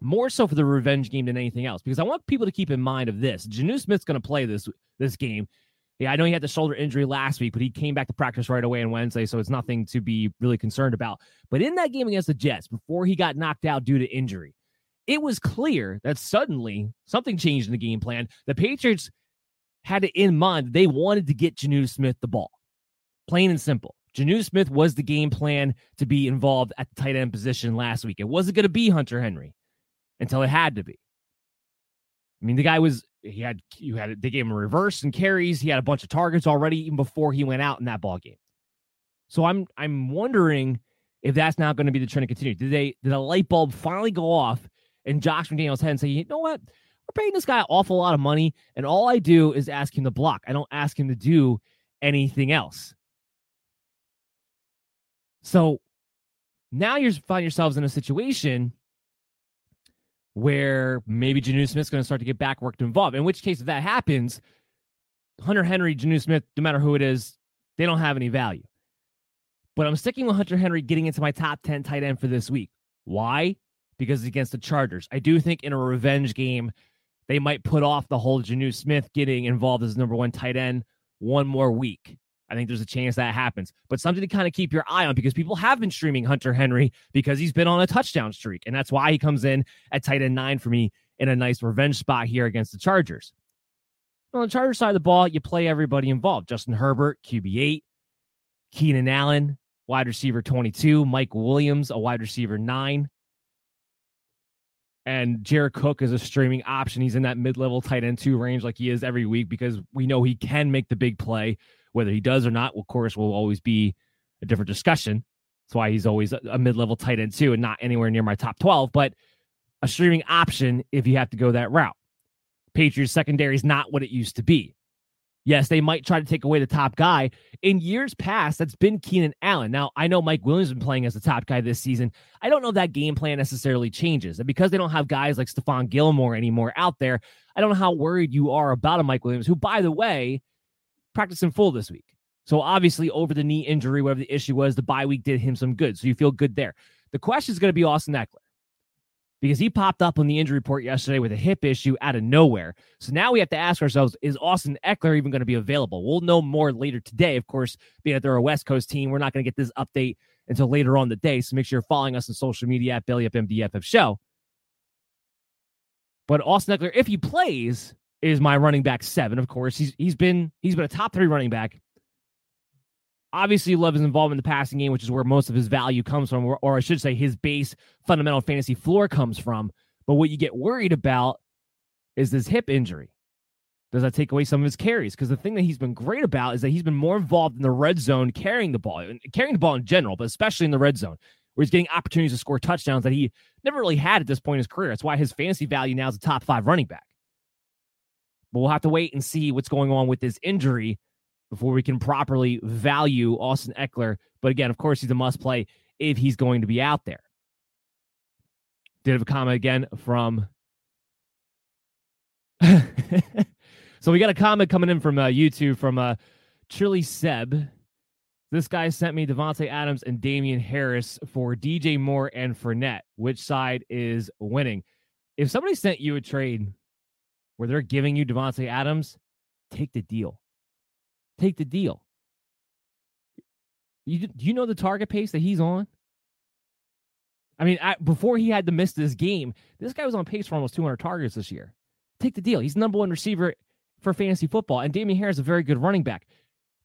more so for the revenge game than anything else because I want people to keep in mind of this. Jonnu Smith's going to play this this game. Yeah, I know he had the shoulder injury last week, but he came back to practice right away on Wednesday, so it's nothing to be really concerned about. But in that game against the Jets, before he got knocked out due to injury, it was clear that suddenly something changed in the game plan. The Patriots had it in mind they wanted to get Jonnu Smith the ball. Plain and simple. Jonnu Smith was the game plan to be involved at the tight end position last week. It wasn't going to be Hunter Henry until it had to be. I mean, the guy was he had you had they gave him a reverse and carries. He had a bunch of targets already even before he went out in that ball game. So I'm I'm wondering if that's not going to be the trend to continue. Did they did a light bulb finally go off in Josh McDaniels' head and say, you know what? We're paying this guy an awful lot of money, and all I do is ask him to block. I don't ask him to do anything else. So now you find yourselves in a situation where maybe Jonnu Smith's going to start to get back work involved. In which case, if that happens, Hunter Henry, Jonnu Smith, no matter who it is, they don't have any value. But I'm sticking with Hunter Henry getting into my top 10 tight end for this week. Why? Because it's against the Chargers. I do think in a revenge game, they might put off the whole Jonnu Smith getting involved as number one tight end one more week. I think there's a chance that happens, but something to kind of keep your eye on because people have been streaming Hunter Henry because he's been on a touchdown streak. And that's why he comes in at tight end nine for me in a nice revenge spot here against the Chargers. On the Chargers side of the ball, you play everybody involved Justin Herbert, QB8, Keenan Allen, wide receiver 22, Mike Williams, a wide receiver nine. And Jared Cook is a streaming option. He's in that mid level tight end two range like he is every week because we know he can make the big play whether he does or not, of course, will always be a different discussion. That's why he's always a mid level tight end, too, and not anywhere near my top 12, but a streaming option if you have to go that route. Patriots secondary is not what it used to be. Yes, they might try to take away the top guy. In years past, that's been Keenan Allen. Now, I know Mike Williams has been playing as the top guy this season. I don't know if that game plan necessarily changes. And because they don't have guys like Stephon Gilmore anymore out there, I don't know how worried you are about a Mike Williams, who, by the way, practiced in full this week. So obviously, over the knee injury, whatever the issue was, the bye week did him some good. So you feel good there. The question is going to be Austin Ekeler because he popped up on the injury report yesterday with a hip issue out of nowhere. So now we have to ask ourselves, is Austin Ekeler even going to be available? We'll know more later today. Of course, being that they're a West Coast team, we're not going to get this update until later on the day. So make sure you're following us on social media at Belly Up MDFF Show. But Austin Ekeler, if he plays, is my running back seven. Of course, he's he's been he's been a top three running back. Obviously, love his involvement in the passing game, which is where most of his value comes from, or, or I should say, his base fundamental fantasy floor comes from. But what you get worried about is this hip injury. Does that take away some of his carries? Because the thing that he's been great about is that he's been more involved in the red zone, carrying the ball, carrying the ball in general, but especially in the red zone, where he's getting opportunities to score touchdowns that he never really had at this point in his career. That's why his fantasy value now is a top five running back. But we'll have to wait and see what's going on with this injury before we can properly value Austin Ekeler. But again, of course, he's a must play if he's going to be out there. Did have a comment again from. so we got a comment coming in from uh, YouTube from uh, Chili Seb. This guy sent me Davante Adams and Damien Harris for DJ Moore and Fournette. Which side is winning? If somebody sent you a trade where they're giving you Davante Adams, take the deal. Take the deal. You, do you know the target pace that he's on? I mean, I, before he had to miss this game, this guy was on pace for almost 200 targets this year. Take the deal. He's number one receiver for fantasy football, and Damien Harris is a very good running back.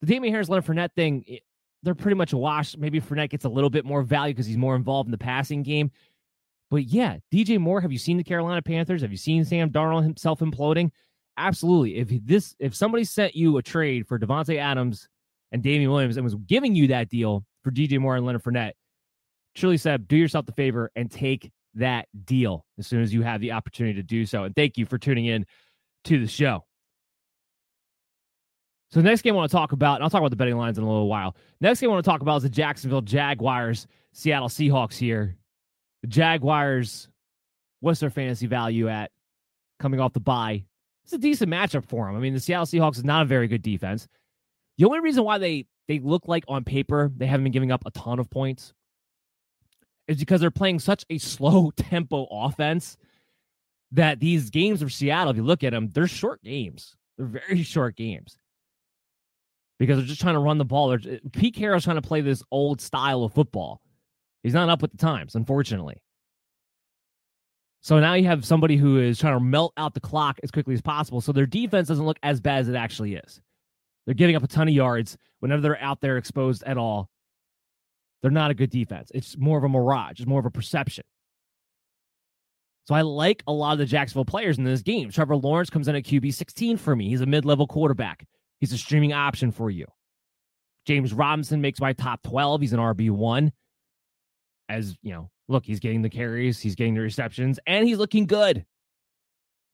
The Damien Harris Leonard Fournette thing, it, they're pretty much a wash. Maybe Fournette gets a little bit more value because he's more involved in the passing game. But yeah, DJ Moore, have you seen the Carolina Panthers? Have you seen Sam Darnold himself imploding? Absolutely. If this, if somebody sent you a trade for Davante Adams and Damien Williams and was giving you that deal for DJ Moore and Leonard Fournette, truly said, do yourself the favor and take that deal as soon as you have the opportunity to do so. And thank you for tuning in to the show. So next game I want to talk about, and I'll talk about the betting lines in a little while. Next game I want to talk about is the Jacksonville Jaguars, Seattle Seahawks here. The Jaguars, what's their fantasy value at coming off the bye? It's a decent matchup for them. I mean, the Seattle Seahawks is not a very good defense. The only reason why they they look like on paper they haven't been giving up a ton of points is because they're playing such a slow tempo offense that these games of Seattle, if you look at them, they're short games. They're very short games because they're just trying to run the ball. They're, Pete Carroll's trying to play this old style of football. He's not up with the times, unfortunately. So now you have somebody who is trying to melt out the clock as quickly as possible. So their defense doesn't look as bad as it actually is. They're giving up a ton of yards whenever they're out there exposed at all. They're not a good defense. It's more of a mirage, it's more of a perception. So I like a lot of the Jacksonville players in this game. Trevor Lawrence comes in at QB 16 for me. He's a mid level quarterback, he's a streaming option for you. James Robinson makes my top 12. He's an RB1. As you know, look, he's getting the carries, he's getting the receptions, and he's looking good.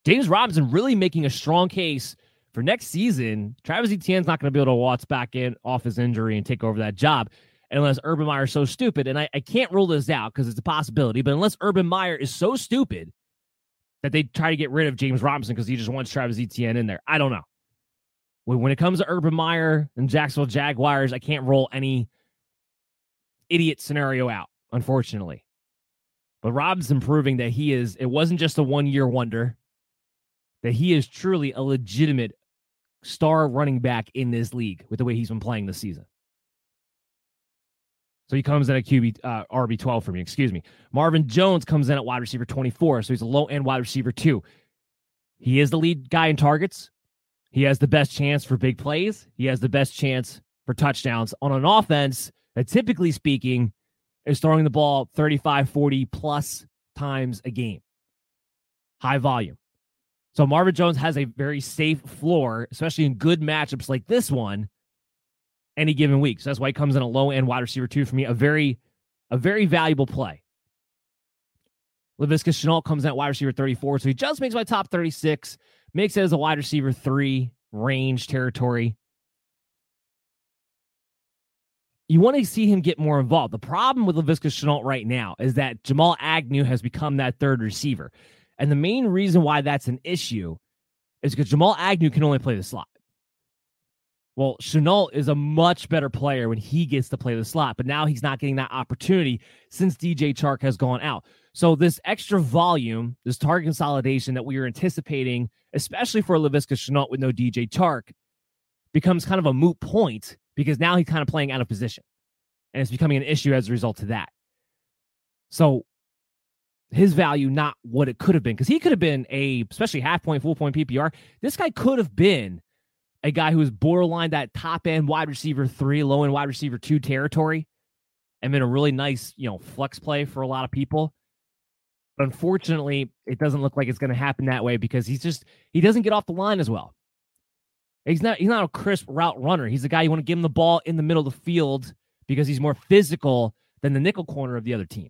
James Robinson really making a strong case for next season. Travis Etienne's not going to be able to waltz back in off his injury and take over that job unless Urban Meyer is so stupid. And I, I can't rule this out because it's a possibility, but unless Urban Meyer is so stupid that they try to get rid of James Robinson because he just wants Travis Etienne in there, I don't know. When, when it comes to Urban Meyer and Jacksonville Jaguars, I can't roll any idiot scenario out, unfortunately. But Robinson proving that he is, it wasn't just a one year wonder, that he is truly a legitimate star running back in this league with the way he's been playing this season. So he comes in at QB uh, RB twelve for me. Excuse me. Marvin Jones comes in at wide receiver twenty four, so he's a low end wide receiver two. He is the lead guy in targets. He has the best chance for big plays. He has the best chance for touchdowns on an offense that, typically speaking, is throwing the ball 35, 40 plus times a game. High volume. So Marvin Jones has a very safe floor, especially in good matchups like this one any given week. So that's why he comes in a low end wide receiver two for me. A very, a very valuable play. Laviska Shenault comes in at wide receiver 34. So he just makes my top 36, makes it as a wide receiver three range territory. You want to see him get more involved. The problem with Laviska Shenault right now is that Jamal Agnew has become that third receiver. And the main reason why that's an issue is because Jamal Agnew can only play the slot. Well, Shenault is a much better player when he gets to play the slot, but now he's not getting that opportunity since DJ Chark has gone out. So this extra volume, this target consolidation that we are anticipating, especially for Laviska Shenault with no DJ Chark, becomes kind of a moot point because now he's kind of playing out of position. And it's becoming an issue as a result of that. So his value not what it could have been because he could have been a especially half point full point ppr this guy could have been a guy who is borderline that top end wide receiver three, low end wide receiver two territory, and been a really nice, you know, flex play for a lot of people. But unfortunately, it doesn't look like it's going to happen that way because he's just he doesn't get off the line as well. He's not he's not a crisp route runner. He's the guy you want to give him the ball in the middle of the field because he's more physical than the nickel corner of the other team.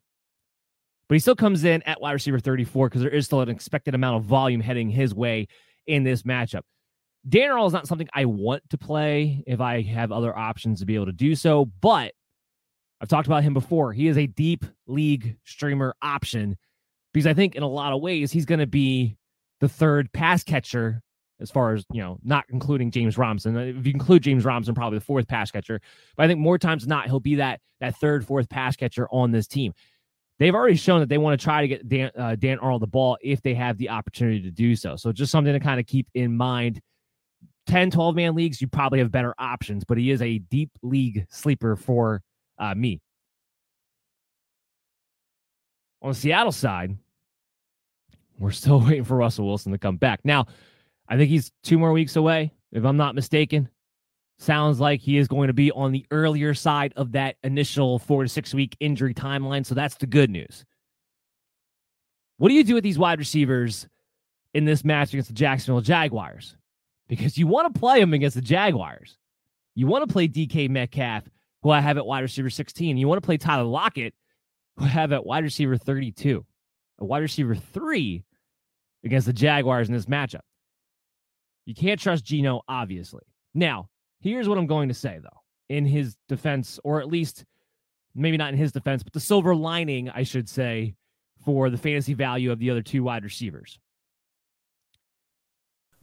But he still comes in at wide receiver 34 because there is still an expected amount of volume heading his way in this matchup. Dan Earl is not something I want to play if I have other options to be able to do so, but I've talked about him before. He is a deep league streamer option because I think in a lot of ways he's going to be the third pass catcher as far as, you know, not including James Robinson. If you include James Robinson, probably the fourth pass catcher. But I think more times than not, he'll be that that third, fourth pass catcher on this team. They've already shown that they want to try to get Dan, uh, Dan Arnold the ball if they have the opportunity to do so. So just something to kind of keep in mind 10, 12 man leagues, you probably have better options, but he is a deep league sleeper for uh, me. On the Seattle side, we're still waiting for Russell Wilson to come back. Now, I think he's two more weeks away, if I'm not mistaken. Sounds like he is going to be on the earlier side of that initial four to six week injury timeline. So that's the good news. What do you do with these wide receivers in this match against the Jacksonville Jaguars? Because you want to play them against the Jaguars. You want to play DK Metcalf, who I have at wide receiver 16. You want to play Tyler Lockett, who I have at wide receiver 32, a wide receiver three against the Jaguars in this matchup. You can't trust Geno, obviously. Now, here's what I'm going to say, though, in his defense, or at least maybe not in his defense, but the silver lining, I should say, for the fantasy value of the other two wide receivers.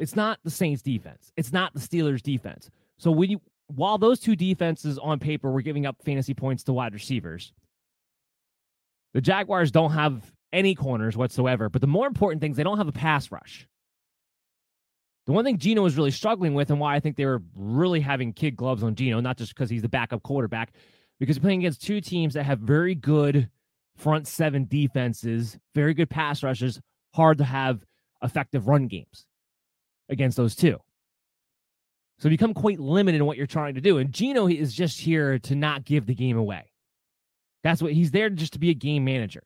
It's not the Saints defense. It's not the Steelers defense. So when you while those two defenses on paper were giving up fantasy points to wide receivers, the Jaguars don't have any corners whatsoever. But the more important thing is they don't have a pass rush. The one thing Geno is really struggling with, and why I think they were really having kid gloves on Geno, not just because he's the backup quarterback, because playing against two teams that have very good front seven defenses, very good pass rushes, hard to have effective run games against those two. So become quite limited in what you're trying to do. And Geno is just here to not give the game away. That's what he's there just to be a game manager.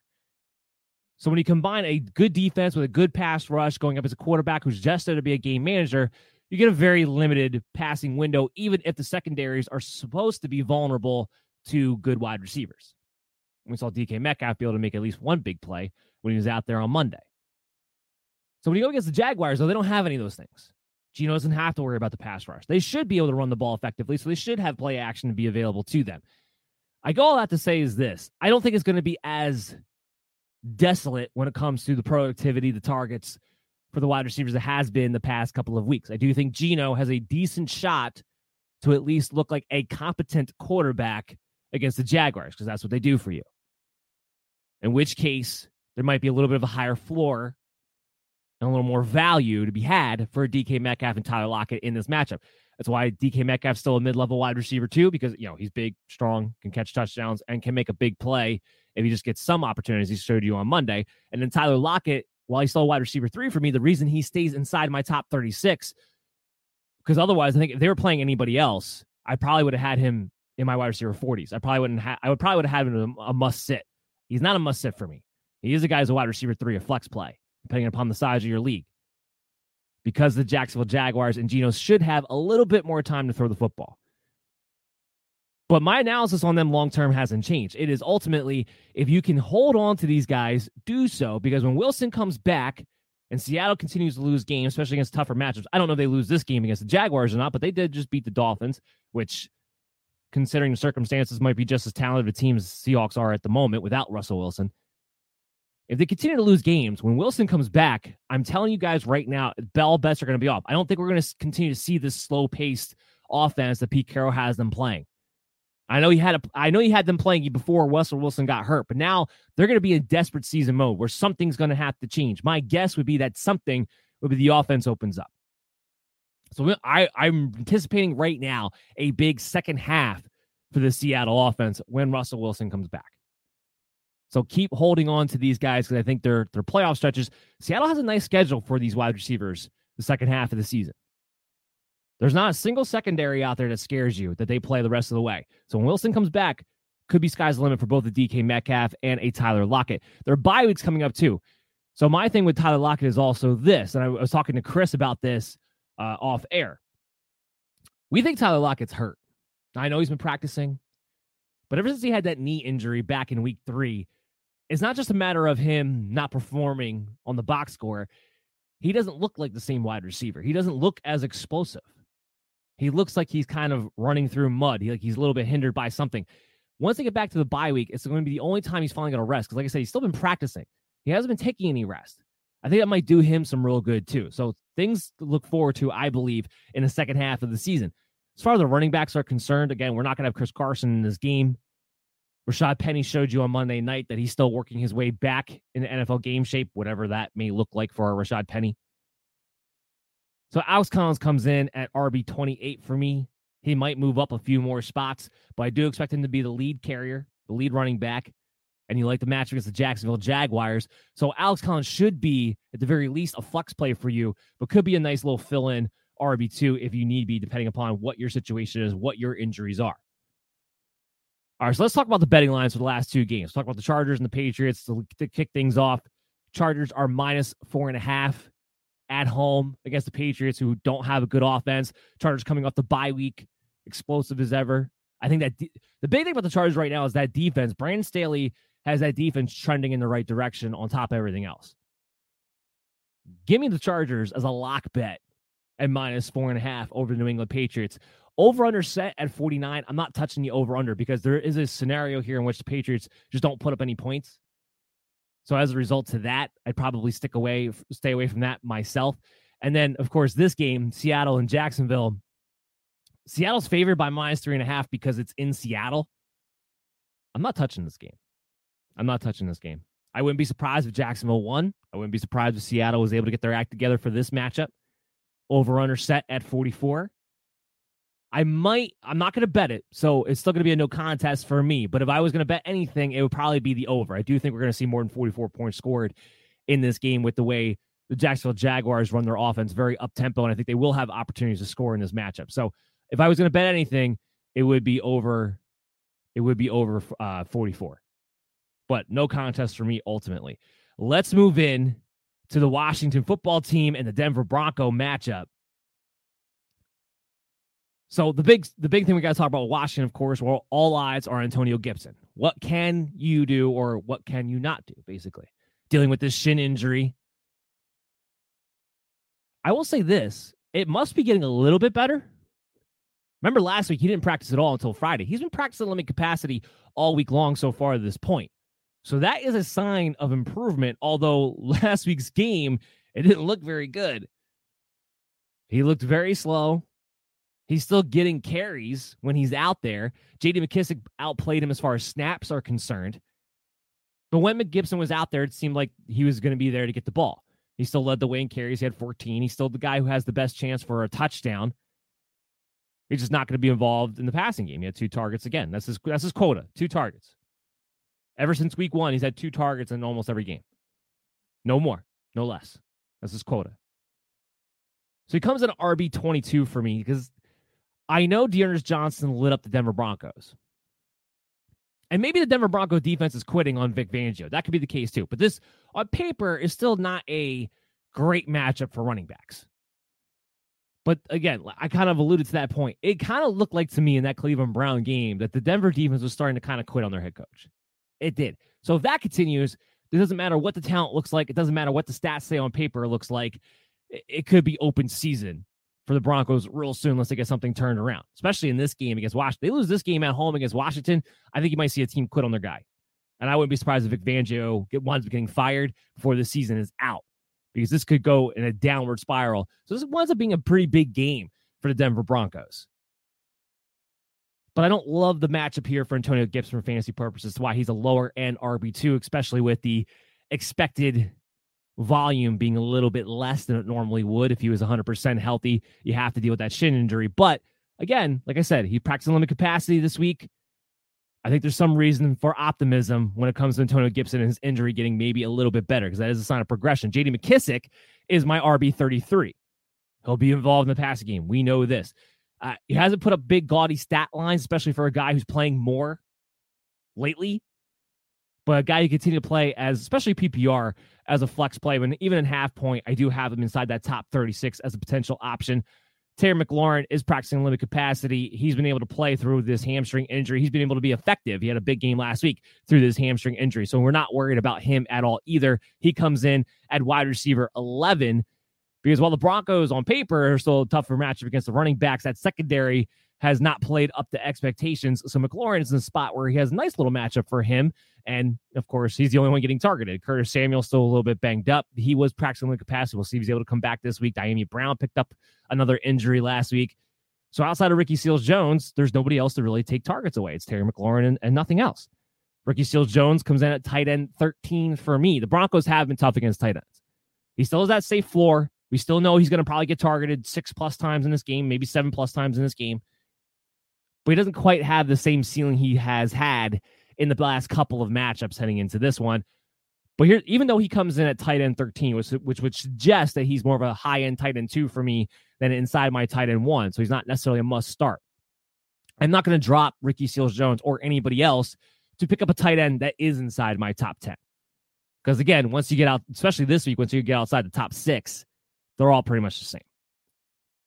So when you combine a good defense with a good pass rush going up as a quarterback who's just there to be a game manager, you get a very limited passing window, even if the secondaries are supposed to be vulnerable to good wide receivers. We saw DK Metcalf be able to make at least one big play when he was out there on Monday. So when you go against the Jaguars, though, they don't have any of those things. Geno doesn't have to worry about the pass rush. They should be able to run the ball effectively, so they should have play action to be available to them. I go all that to say is this I don't think it's going to be as desolate when it comes to the productivity, the targets for the wide receivers it has been the past couple of weeks. I do think Geno has a decent shot to at least look like a competent quarterback against the Jaguars because that's what they do for you. In which case, there might be a little bit of a higher floor and a little more value to be had for DK Metcalf and Tyler Lockett in this matchup. That's why DK Metcalf's still a mid-level wide receiver too, because you know he's big, strong, can catch touchdowns, and can make a big play if he just gets some opportunities he showed you on Monday. And then Tyler Lockett, while he's still a wide receiver three for me, the reason he stays inside my top 36, because otherwise, I think if they were playing anybody else, I probably would have had him in my wide receiver 40s. I probably wouldn't have, I would probably would have had him a, a must sit. He's not a must sit for me. He is a guy who's a wide receiver three, a flex play, depending upon the size of your league. Because the Jacksonville Jaguars and Geno should have a little bit more time to throw the football. But my analysis on them long term hasn't changed. It is ultimately if you can hold on to these guys, do so because when Wilson comes back and Seattle continues to lose games, especially against tougher matchups, I don't know if they lose this game against the Jaguars or not, but they did just beat the Dolphins, which, considering the circumstances, might be just as talented a team as Seahawks are at the moment without Russell Wilson. If they continue to lose games, when Wilson comes back, I'm telling you guys right now, bell bets are going to be off. I don't think we're going to continue to see this slow paced offense that Pete Carroll has them playing. I know he had a, I know he had them playing before Russell Wilson got hurt, but now they're going to be in desperate season mode where something's going to have to change. My guess would be that something would be the offense opens up. So I, I'm anticipating right now a big second half for the Seattle offense when Russell Wilson comes back. So keep holding on to these guys because I think they're they're playoff stretches. Seattle has a nice schedule for these wide receivers the second half of the season. There's not a single secondary out there that scares you that they play the rest of the way. So when Wilson comes back, could be sky's the limit for both the DK Metcalf and a Tyler Lockett. Their bye weeks coming up too. So my thing with Tyler Lockett is also this, and I was talking to Chris about this uh, off air. We think Tyler Lockett's hurt. I know he's been practicing, but ever since he had that knee injury back in week three, it's not just a matter of him not performing on the box score. He doesn't look like the same wide receiver. He doesn't look as explosive. He looks like he's kind of running through mud. He, like he's a little bit hindered by something. Once they get back to the bye week, it's going to be the only time he's finally going to rest. Because, like I said, he's still been practicing. He hasn't been taking any rest. I think that might do him some real good too. So things to look forward to, I believe, in the second half of the season. As far as the running backs are concerned, again, we're not going to have Chris Carson in this game. Rashaad Penny showed you on Monday night that he's still working his way back in the NFL game shape, whatever that may look like for our Rashaad Penny. So Alex Collins comes in at RB 28 for me. He might move up a few more spots, but I do expect him to be the lead carrier, the lead running back. And you like the match against the Jacksonville Jaguars. So Alex Collins should be, at the very least, a flex play for you, but could be a nice little fill in RB2 if you need be, depending upon what your situation is, what your injuries are. All right, so let's talk about the betting lines for the last two games. Talk about the Chargers and the Patriots to, to kick things off. Chargers are minus four and a half at home against the Patriots, who don't have a good offense. Chargers coming off the bye week, explosive as ever. I think that de- the big thing about the Chargers right now is that defense. Brandon Staley has that defense trending in the right direction on top of everything else. Give me the Chargers as a lock bet at minus four and a half over the New England Patriots. Over under set at 49. I'm not touching the over under because there is a scenario here in which the Patriots just don't put up any points. So as a result to that, I'd probably stick away, stay away from that myself. And then, of course, this game, Seattle and Jacksonville. Seattle's favored by minus three and a half because it's in Seattle. I'm not touching this game. I'm not touching this game. I wouldn't be surprised if Jacksonville won. I wouldn't be surprised if Seattle was able to get their act together for this matchup. Over under set at 44. I might, I'm not going to bet it. So it's still going to be a no contest for me. But if I was going to bet anything, it would probably be the over. I do think we're going to see more than 44 points scored in this game with the way the Jacksonville Jaguars run their offense very up tempo. And I think they will have opportunities to score in this matchup. So if I was going to bet anything, it would be over, it would be over uh, 44. But no contest for me ultimately. Let's move in to the Washington football team and the Denver Bronco matchup. So the big the big thing we got to talk about Washington, of course, well, all eyes are Antonio Gibson. What can you do or what can you not do, basically? Dealing with this shin injury. I will say this, it must be getting a little bit better. Remember last week he didn't practice at all until Friday. He's been practicing limited capacity all week long so far at this point. So that is a sign of improvement, although last week's game it didn't look very good. He looked very slow. He's still getting carries when he's out there. JD McKissic outplayed him as far as snaps are concerned. But when McGibson was out there, it seemed like he was going to be there to get the ball. He still led the way in carries. He had 14. He's still the guy who has the best chance for a touchdown. He's just not going to be involved in the passing game. He had two targets again. That's his that's his quota. Two targets. Ever since week one, he's had two targets in almost every game. No more, no less. That's his quota. So he comes in RB 22 for me because I know D'Ernest Johnson lit up the Denver Broncos. And maybe the Denver Bronco defense is quitting on Vic Fangio. That could be the case too. But this, on paper, is still not a great matchup for running backs. But again, I kind of alluded to that point. It kind of looked like to me in that Cleveland Brown game that the Denver defense was starting to kind of quit on their head coach. It did. So if that continues, it doesn't matter what the talent looks like. It doesn't matter what the stats say on paper looks like. It could be open season for the Broncos real soon unless they get something turned around, especially in this game against Washington. They lose this game at home against Washington. I think you might see a team quit on their guy. And I wouldn't be surprised if Vic Fangio get, winds up getting fired before the season is out because this could go in a downward spiral. So this winds up being a pretty big game for the Denver Broncos. But I don't love the matchup here for Antonio Gibson for fantasy purposes. That's why he's a lower end RB2, especially with the expected volume being a little bit less than it normally would if he was 100% healthy. You have to deal with that shin injury. But again, like I said, he practiced limited capacity this week. I think there's some reason for optimism when it comes to Antonio Gibson and his injury getting maybe a little bit better because that is a sign of progression. JD McKissic is my RB 33. He'll be involved in the passing game. We know this. Uh, he hasn't put up big, gaudy stat lines, especially for a guy who's playing more lately. But a guy you continue to play as, especially PPR, as a flex play. When even in half point, I do have him inside that top 36 as a potential option. Terry McLaurin is practicing limited capacity. He's been able to play through this hamstring injury. He's been able to be effective. He had a big game last week through this hamstring injury. So we're not worried about him at all either. He comes in at wide receiver 11 because while the Broncos on paper are still tougher matchup against the running backs, that secondary has not played up to expectations. So McLaurin is in a spot where he has a nice little matchup for him. And of course, he's the only one getting targeted. Curtis Samuel still a little bit banged up. He was practicing the capacity. We'll see if he's able to come back this week. Dyami Brown picked up another injury last week. So outside of Ricky Seals Jones, there's nobody else to really take targets away. It's Terry McLaurin and, and nothing else. Ricky Seals Jones comes in at tight end 13 for me. The Broncos have been tough against tight ends. He still has that safe floor. We still know he's going to probably get targeted six plus times in this game, maybe seven plus times in this game. But he doesn't quite have the same ceiling he has had in the last couple of matchups heading into this one. But here, even though he comes in at tight end 13, which, which would suggest that he's more of a high end tight end two for me than inside my tight end one. So he's not necessarily a must start. I'm not going to drop Ricky Seals Jones or anybody else to pick up a tight end that is inside my top 10. Because again, once you get out, especially this week, once you get outside the top six, they're all pretty much the same.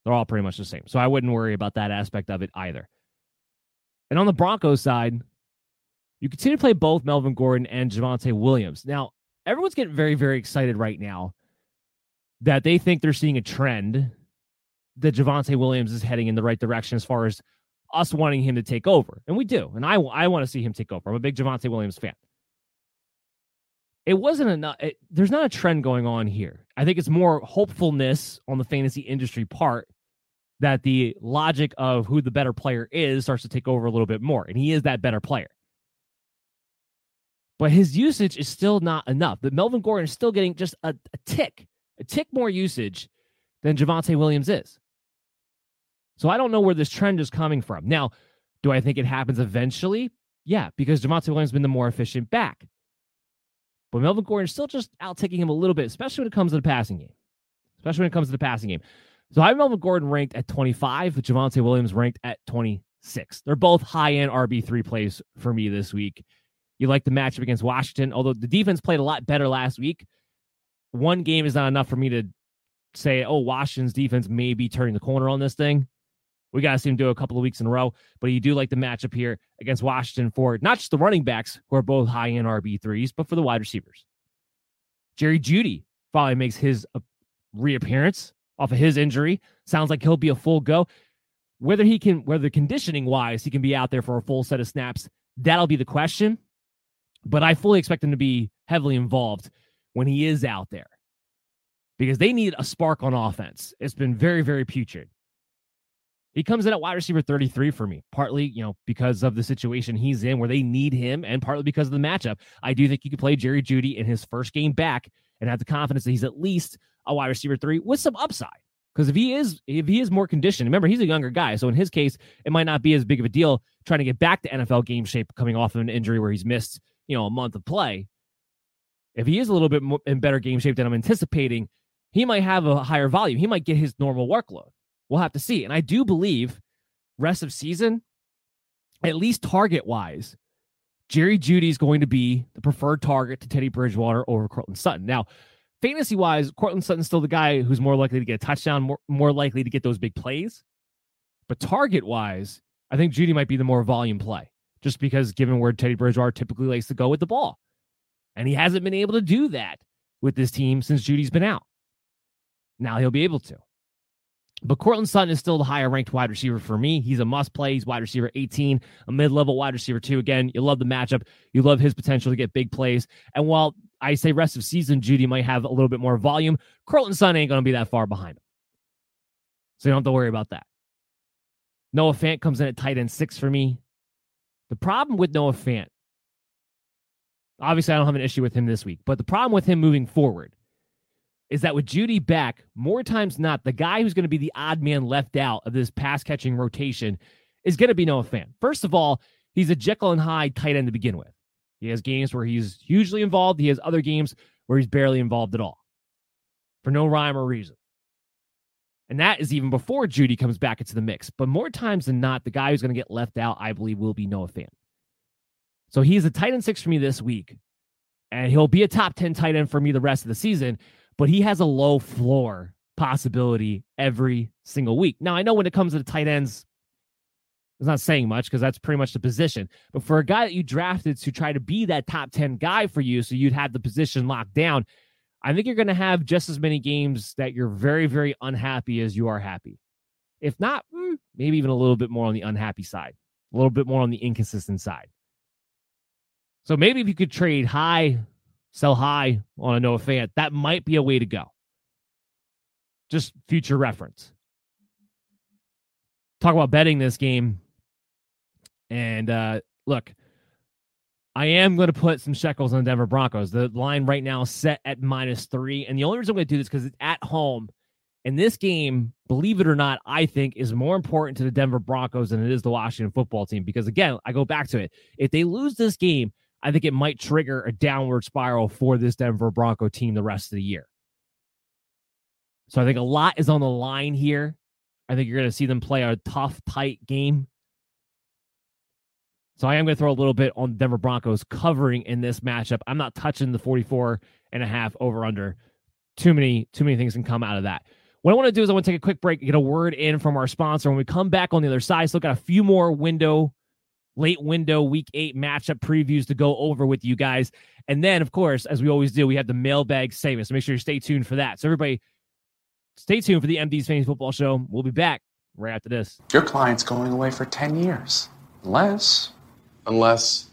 They're all pretty much the same. So I wouldn't worry about that aspect of it either. And on the Broncos side, you continue to play both Melvin Gordon and Javonte Williams. Now, everyone's getting very, very excited right now that they think they're seeing a trend that Javonte Williams is heading in the right direction as far as us wanting him to take over. And we do. And I, I want to see him take over. I'm a big Javonte Williams fan it wasn't enough. It, there's not a trend going on here. I think it's more hopefulness on the fantasy industry part that the logic of who the better player is starts to take over a little bit more. And he is that better player. But his usage is still not enough. But Melvin Gordon is still getting just a, a tick, a tick more usage than Javonte Williams is. So I don't know where this trend is coming from. Now, do I think it happens eventually? Yeah, because Javonte Williams has been the more efficient back. But Melvin Gordon is still just out taking him a little bit, especially when it comes to the passing game. Especially when it comes to the passing game. So I have Melvin Gordon ranked at 25, with Javonte Williams ranked at 26. They're both high end RB3 plays for me this week. You like the matchup against Washington, although the defense played a lot better last week. One game is not enough for me to say, oh, Washington's defense may be turning the corner on this thing. We got to see him do a couple of weeks in a row. But you do like the matchup here against Washington for not just the running backs, who are both high end RB3s, but for the wide receivers. Jerry Jeudy finally makes his uh, reappearance off of his injury. Sounds like he'll be a full go. Whether he can, whether conditioning wise, he can be out there for a full set of snaps, that'll be the question. But I fully expect him to be heavily involved when he is out there because they need a spark on offense. It's been very, very putrid. He comes in at wide receiver 33 for me, partly, you know, because of the situation he's in where they need him and partly because of the matchup. I do think you could play Jerry Jeudy in his first game back and have the confidence that he's at least a wide receiver three with some upside. Because if he is if he is more conditioned, remember he's a younger guy, so in his case, it might not be as big of a deal trying to get back to NFL game shape coming off of an injury where he's missed, you know, a month of play. If he is a little bit more in better game shape than I'm anticipating, he might have a higher volume. He might get his normal workload. We'll have to see. And I do believe rest of season, at least target wise, Jerry Jeudy is going to be the preferred target to Teddy Bridgewater over Courtland Sutton. Now, fantasy wise, Courtland Sutton's still the guy who's more likely to get a touchdown, more, more likely to get those big plays. But target wise, I think Jeudy might be the more volume play, just because given where Teddy Bridgewater typically likes to go with the ball. And he hasn't been able to do that with this team since Jeudy's been out. Now he'll be able to. But Courtland Sutton is still the higher ranked wide receiver for me. He's a must play. He's wide receiver 18, a mid level wide receiver, too. Again, you love the matchup. You love his potential to get big plays. And while I say rest of season, Jeudy might have a little bit more volume, Courtland Sutton ain't going to be that far behind him. So you don't have to worry about that. Noah Fant comes in at tight end six for me. The problem with Noah Fant, obviously, I don't have an issue with him this week, but the problem with him moving forward is that with Jeudy back, more times not, the guy who's going to be the odd man left out of this pass catching rotation is going to be Noah Fant. First of all, he's a Jekyll and Hyde tight end to begin with. He has games where he's hugely involved, he has other games where he's barely involved at all for no rhyme or reason. And that is even before Jeudy comes back into the mix. But more times than not, the guy who's going to get left out, I believe, will be Noah Fant. So he's a tight end six for me this week. And he'll be a top 10 tight end for me the rest of the season but he has a low floor possibility every single week. Now, I know when it comes to the tight ends, it's not saying much because that's pretty much the position. But for a guy that you drafted to try to be that top 10 guy for you, so you'd have the position locked down, I think you're going to have just as many games that you're very, very unhappy as you are happy. If not, hmm, maybe even a little bit more on the unhappy side, a little bit more on the inconsistent side. So maybe if you could trade high sell high on a Noah Fant. That might be a way to go. Just future reference. Talk about betting this game. And uh, look, I am going to put some shekels on the Denver Broncos. The line right now is set at minus three. And the only reason I'm going to do this because it's at home. And this game, believe it or not, I think is more important to the Denver Broncos than it is the Washington football team. Because again, I go back to it. If they lose this game, I think it might trigger a downward spiral for this Denver Bronco team the rest of the year. So I think a lot is on the line here. I think you're going to see them play a tough, tight game. So I am going to throw a little bit on Denver Broncos covering in this matchup. I'm not touching the 44 and a half over under. Too many, too many things can come out of that. What I want to do is I want to take a quick break, get a word in from our sponsor. When we come back on the other side, still got a few more window late window week eight matchup previews to go over with you guys. And then, of course, as we always do, we have the mailbag segment. So make sure you stay tuned for that. So, everybody, stay tuned for the MD's Fantasy Football Show. We'll be back right after this. Your client's going away for 10 years. Unless, unless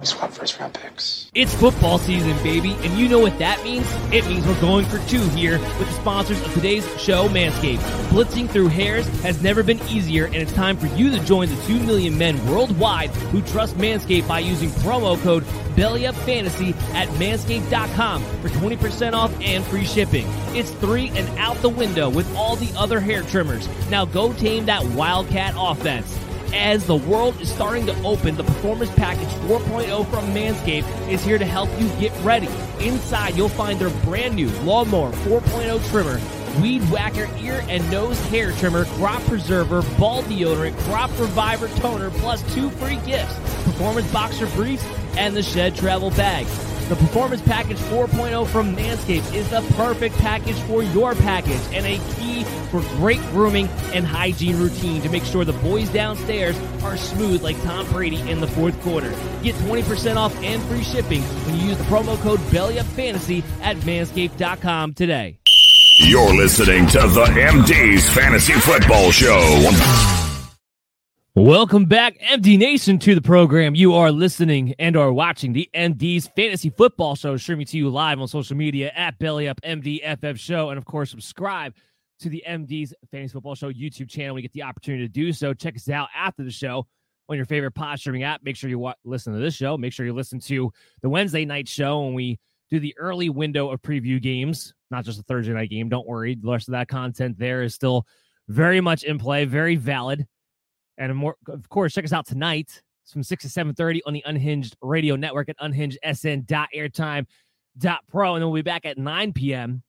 we swap first round picks. It's football season, baby, and you know what that means? It means we're going for two here with the sponsors of today's show, Manscaped. Blitzing through hairs has never been easier, and it's time for you to join the 2 million men worldwide who trust Manscaped by using promo code BellyUpFantasy at manscaped.com for 20% off and free shipping. It's three and out the window with all the other hair trimmers. Now go tame that Wildcat offense as the world is starting to open, the Performance Package 4.0 from Manscaped is here to help you get ready. Inside, you'll find their brand new Lawnmower 4.0 trimmer, Weed Whacker ear and nose hair trimmer, crop preserver, ball deodorant, crop reviver toner, plus two free gifts, performance boxer briefs, and the shed travel bag. The Performance Package 4.0 from Manscaped is the perfect package for your package and a key for great grooming and hygiene routine to make sure the boys downstairs are smooth like Tom Brady in the fourth quarter. Get 20% off and free shipping when you use the promo code BellyUpFantasy at manscaped.com today. You're listening to the MD's Fantasy Football Show. Welcome back, MD Nation, to the program. You are listening and are watching the MD's Fantasy Football Show, streaming to you live on social media at Belly Up MDFF Show, and of course, subscribe to the MD's Fantasy Football Show YouTube channel when you get the opportunity to do so. Check us out after the show on your favorite pod streaming app. Make sure you wa- listen to this show. Make sure you listen to the Wednesday night show when we do the early window of preview games, not just the Thursday night game. Don't worry, the rest of that content there is still very much in play, very valid. And more, of course, check us out tonight It's from 6 to 7.30 on the Unhinged Radio Network at unhingedsn.airtime.pro. And then we'll be back at 9 p.m.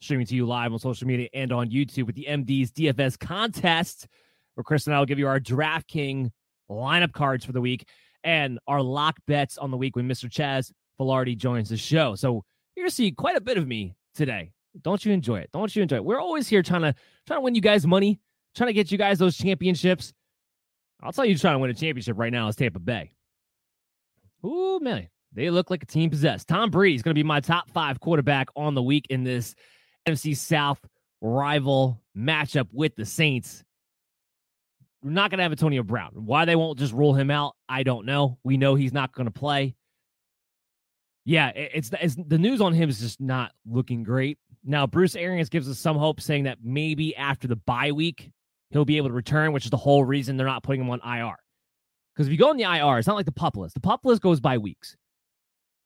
streaming to you live on social media and on YouTube with the MD's DFS contest, where Chris and I will give you our DraftKings lineup cards for the week and our lock bets on the week when Mr. Chaz Filardi joins the show. So you're going to see quite a bit of me today. Don't you enjoy it? Don't you enjoy it? We're always here trying to trying to win you guys money, trying to get you guys those championships. I'll tell you who's trying to win a championship right now is Tampa Bay. Ooh, man. They look like a team possessed. Tom Brady is going to be my top five quarterback on the week in this NFC South rival matchup with the Saints. We're not going to have Antonio Brown. Why they won't just rule him out, I don't know. We know he's not going to play. Yeah, it's, it's the news on him is just not looking great. Now, Bruce Arians gives us some hope, saying that maybe after the bye week, he'll be able to return, which is the whole reason they're not putting him on IR. Because if you go on the IR, it's not like the pup list. The pup list goes by weeks.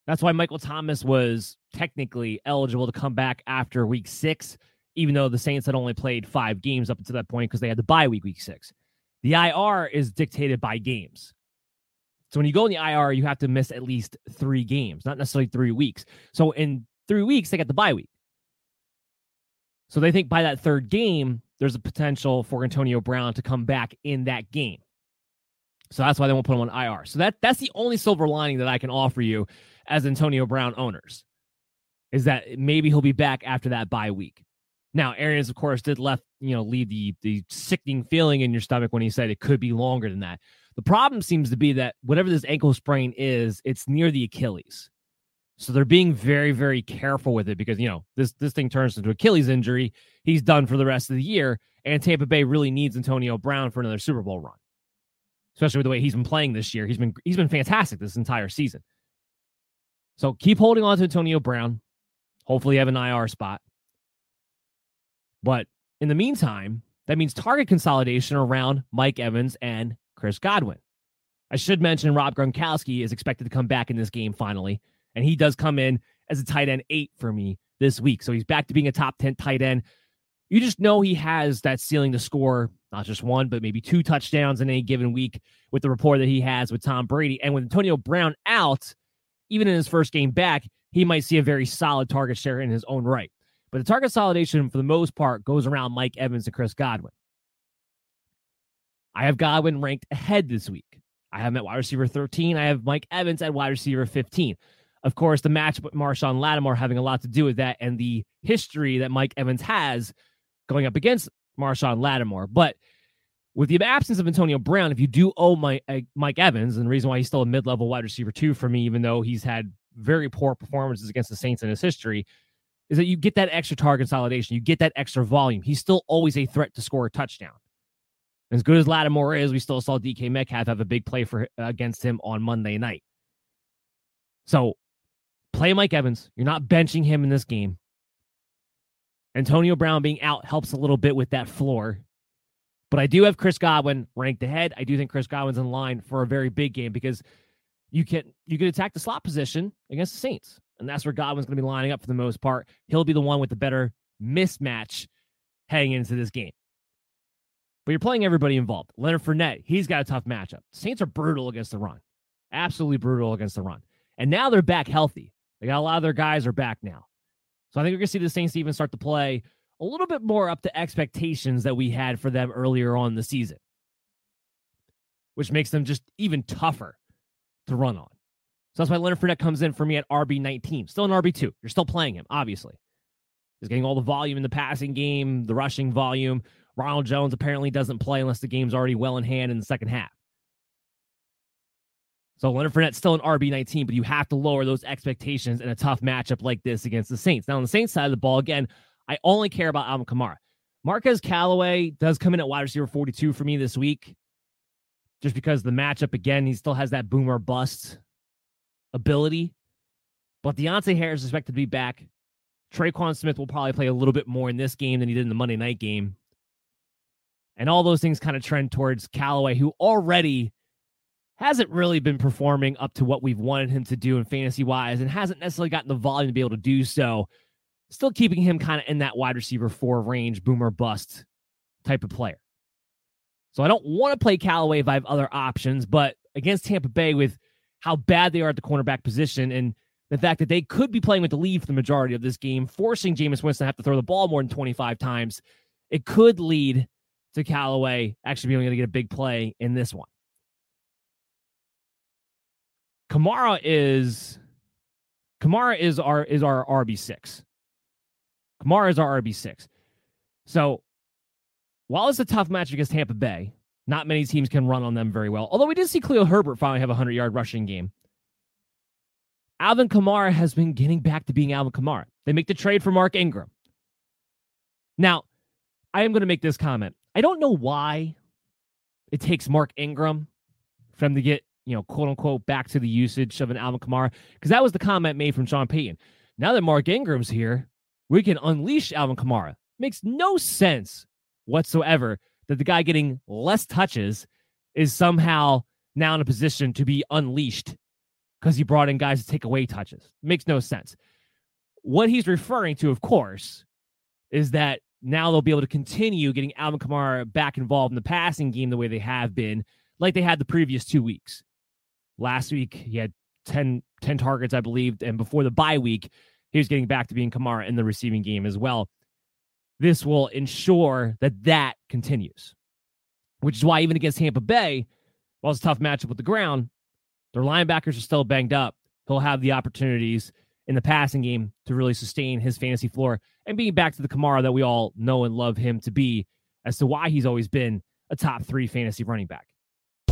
That's why Michael Thomas was technically eligible to come back after week six, even though the Saints had only played five games up until that point because they had the bye week, week six. The IR is dictated by games. So when you go in the IR, you have to miss at least three games, not necessarily three weeks. So in three weeks, they get the bye week. So they think by that third game, there's a potential for Antonio Brown to come back in that game. So that's why they won't put him on IR. So that that's the only silver lining that I can offer you as Antonio Brown owners is that maybe he'll be back after that bye week. Now, Arians, of course, did left, you know, leave the the sickening feeling in your stomach when he said it could be longer than that. The problem seems to be that whatever this ankle sprain is, it's near the Achilles. So they're being very, very careful with it because you know this this thing turns into Achilles injury. He's done for the rest of the year, and Tampa Bay really needs Antonio Brown for another Super Bowl run, especially with the way he's been playing this year. He's been he's been fantastic this entire season. So keep holding on to Antonio Brown. Hopefully, you have an IR spot. But in the meantime, that means target consolidation around Mike Evans and Chris Godwin. I should mention Rob Gronkowski is expected to come back in this game finally, and he does come in as a tight end eight for me this week. So he's back to being a top 10 tight end. You just know he has that ceiling to score not just one, but maybe two touchdowns in any given week with the rapport that he has with Tom Brady. And with Antonio Brown out, even in his first game back, he might see a very solid target share in his own right. But the target consolidation, for the most part, goes around Mike Evans and Chris Godwin. I have Godwin ranked ahead this week. I have him at wide receiver 13. I have Mike Evans at wide receiver 15. Of course, the match with Marshon Lattimore having a lot to do with that and the history that Mike Evans has going up against Marshon Lattimore. But with the absence of Antonio Brown, if you do owe my, uh, Mike Evans, and the reason why he's still a mid level wide receiver two for me, even though he's had very poor performances against the Saints in his history, is that you get that extra target consolidation. You get that extra volume. He's still always a threat to score a touchdown. As good as Lattimore is, we still saw DK Metcalf have a big play for against him on Monday night. So play Mike Evans. You're not benching him in this game. Antonio Brown being out helps a little bit with that floor. But I do have Chris Godwin ranked ahead. I do think Chris Godwin's in line for a very big game because you can you can attack the slot position against the Saints. And that's where Godwin's going to be lining up for the most part. He'll be the one with the better mismatch heading into this game. But you're playing everybody involved. Leonard Fournette, he's got a tough matchup. Saints are brutal against the run. Absolutely brutal against the run. And now they're back healthy. They got a lot of their guys are back now. So I think we're going to see the Saints even start to play a little bit more up to expectations that we had for them earlier on the season, which makes them just even tougher to run on. So that's why Leonard Fournette comes in for me at RB 19. Still an RB2. You're still playing him, obviously. He's getting all the volume in the passing game, the rushing volume. Ronald Jones apparently doesn't play unless the game's already well in hand in the second half. So Leonard Fournette's still an RB 19, but you have to lower those expectations in a tough matchup like this against the Saints. Now, on the Saints side of the ball, again, I only care about Alvin Kamara. Marquez Callaway does come in at wide receiver 42 for me this week, just because the matchup, again, he still has that boomer bust ability. But Deonte Harris is expected to be back. Tre'Quan Smith will probably play a little bit more in this game than he did in the Monday night game. And all those things kind of trend towards Callaway, who already hasn't really been performing up to what we've wanted him to do in fantasy wise and hasn't necessarily gotten the volume to be able to do so. Still keeping him kind of in that wide receiver four range, boomer bust type of player. So I don't want to play Callaway if I have other options, but against Tampa Bay with how bad they are at the cornerback position and the fact that they could be playing with the lead for the majority of this game, forcing Jameis Winston to have to throw the ball more than 25 times, it could lead to Callaway actually being able to get a big play in this one. Kamara is Kamara is our is our RB six. Kamara is our RB six. So while it's a tough match against Tampa Bay, not many teams can run on them very well. Although we did see Khalil Herbert finally have a 100 yard rushing game. Alvin Kamara has been getting back to being Alvin Kamara. They make the trade for Mark Ingram. Now, I am going to make this comment. I don't know why it takes Mark Ingram for them to get, you know, quote unquote, back to the usage of an Alvin Kamara, because that was the comment made from Sean Payton. Now that Mark Ingram's here, we can unleash Alvin Kamara. Makes no sense whatsoever that the guy getting less touches is somehow now in a position to be unleashed because he brought in guys to take away touches. Makes no sense. What he's referring to, of course, is that now they'll be able to continue getting Alvin Kamara back involved in the passing game the way they have been, like they had the previous two weeks. Last week, he had 10, 10 targets, I believe, and before the bye week, he was getting back to being Kamara in the receiving game as well. This will ensure that that continues, which is why even against Tampa Bay, while it's a tough matchup with the ground, their linebackers are still banged up. He'll have the opportunities in the passing game to really sustain his fantasy floor and being back to the Kamara that we all know and love him to be as to why he's always been a top three fantasy running back.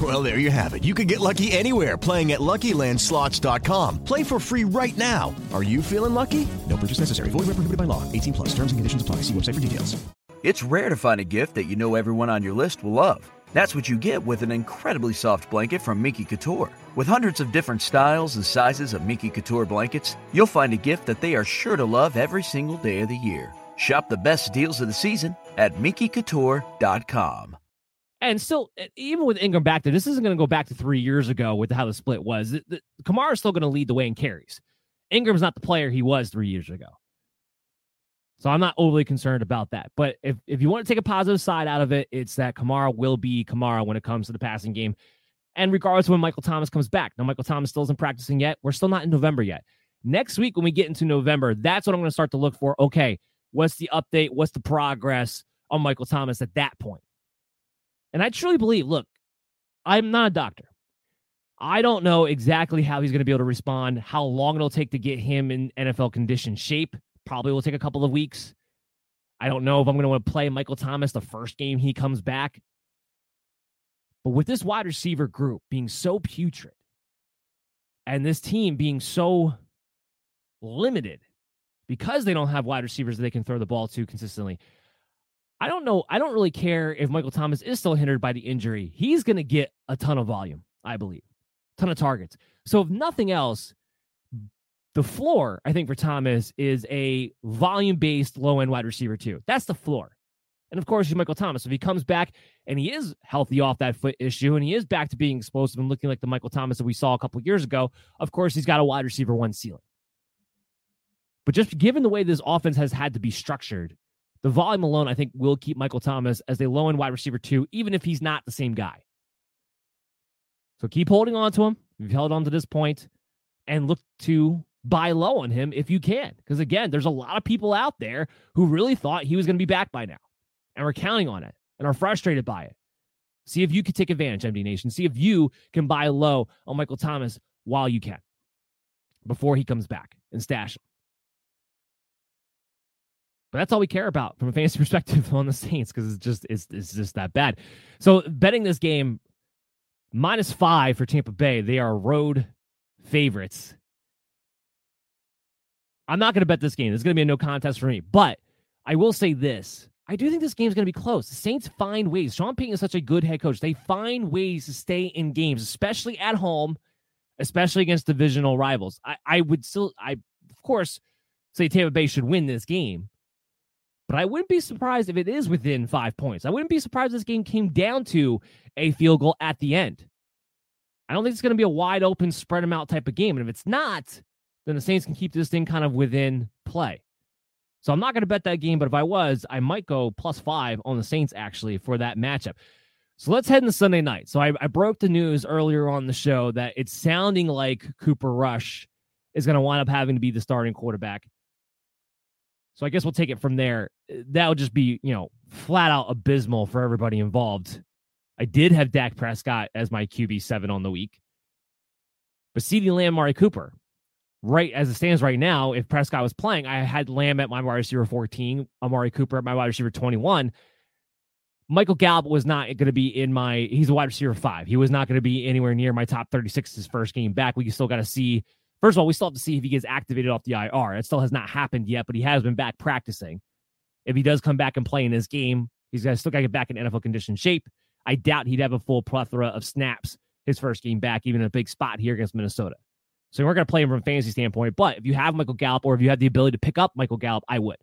Well, there you have it. You can get lucky anywhere playing at LuckyLandSlots.com. Play for free right now. Are you feeling lucky? No purchase necessary. Void where prohibited by law. 18 plus. Terms and conditions apply. See website for details. It's rare to find a gift that you know everyone on your list will love. That's what you get with an incredibly soft blanket from Minky Couture. With hundreds of different styles and sizes of Minky Couture blankets, you'll find a gift that they are sure to love every single day of the year. Shop the best deals of the season at MinkyCouture.com. And still, even with Ingram back there, this isn't going to go back to three years ago with how the split was. The, Kamara's still going to lead the way in carries. Ingram's not the player he was three years ago. So I'm not overly concerned about that. But if, if you want to take a positive side out of it, it's that Kamara will be Kamara when it comes to the passing game. And regardless of when Michael Thomas comes back. Now, Michael Thomas still isn't practicing yet. We're still not in November yet. Next week, when we get into November, that's what I'm going to start to look for. Okay, what's the update? What's the progress on Michael Thomas at that point? And I truly believe, look, I'm not a doctor. I don't know exactly how he's going to be able to respond, how long it'll take to get him in NFL condition shape. Probably will take a couple of weeks. I don't know if I'm going to want to play Michael Thomas the first game he comes back. But with this wide receiver group being so putrid and this team being so limited because they don't have wide receivers that they can throw the ball to consistently, I don't know. I don't really care if Michael Thomas is still hindered by the injury. He's going to get a ton of volume, I believe, ton of targets. So, if nothing else, the floor, I think, for Thomas is a volume based low end wide receiver, too. That's the floor. And of course, he's Michael Thomas. If he comes back and he is healthy off that foot issue and he is back to being explosive and looking like the Michael Thomas that we saw a couple years ago, of course, he's got a wide receiver one ceiling. But just given the way this offense has had to be structured, the volume alone, I think, will keep Michael Thomas as a low end wide receiver too, even if he's not the same guy. So keep holding on to him. You've held on to this point and look to buy low on him if you can. Because again, there's a lot of people out there who really thought he was going to be back by now and we're counting on it and are frustrated by it. See if you can take advantage, MD Nation. See if you can buy low on Michael Thomas while you can before he comes back and stash him. But that's all we care about from a fantasy perspective on the Saints because it's just it's, it's just that bad. So betting this game minus five for Tampa Bay, they are road favorites. I'm not going to bet this game. It's going to be a no contest for me. But I will say this I do think this game is going to be close. The Saints find ways. Sean Payton is such a good head coach. They find ways to stay in games, especially at home, especially against divisional rivals. I, I would still, I of course, say Tampa Bay should win this game, but I wouldn't be surprised if it is within five points. I wouldn't be surprised if this game came down to a field goal at the end. I don't think it's going to be a wide open, spread them out type of game. And if it's not, then the Saints can keep this thing kind of within play. So I'm not going to bet that game, but if I was, I might go plus five on the Saints actually for that matchup. So let's head into Sunday night. So I, I broke the news earlier on the show that it's sounding like Cooper Rush is going to wind up having to be the starting quarterback. So I guess we'll take it from there. That would just be, you know, flat out abysmal for everybody involved. I did have Dak Prescott as my QB seven on the week, but CeeDee Lamb, Mari Cooper, right as it stands right now, if Prescott was playing, I had Lamb at my wide receiver 14, Amari Cooper at my wide receiver 21. Michael Gallup was not going to be in my, he's a wide receiver five. He was not going to be anywhere near my top 36 his first game back. We still got to see First of all, we still have to see if he gets activated off the IR. It still has not happened yet, but he has been back practicing. If he does come back and play in his game, he's still got to get back in NFL condition shape. I doubt he'd have a full plethora of snaps his first game back, even in a big spot here against Minnesota. So we're going to play him from a fantasy standpoint. But if you have Michael Gallup or if you have the ability to pick up Michael Gallup, I would.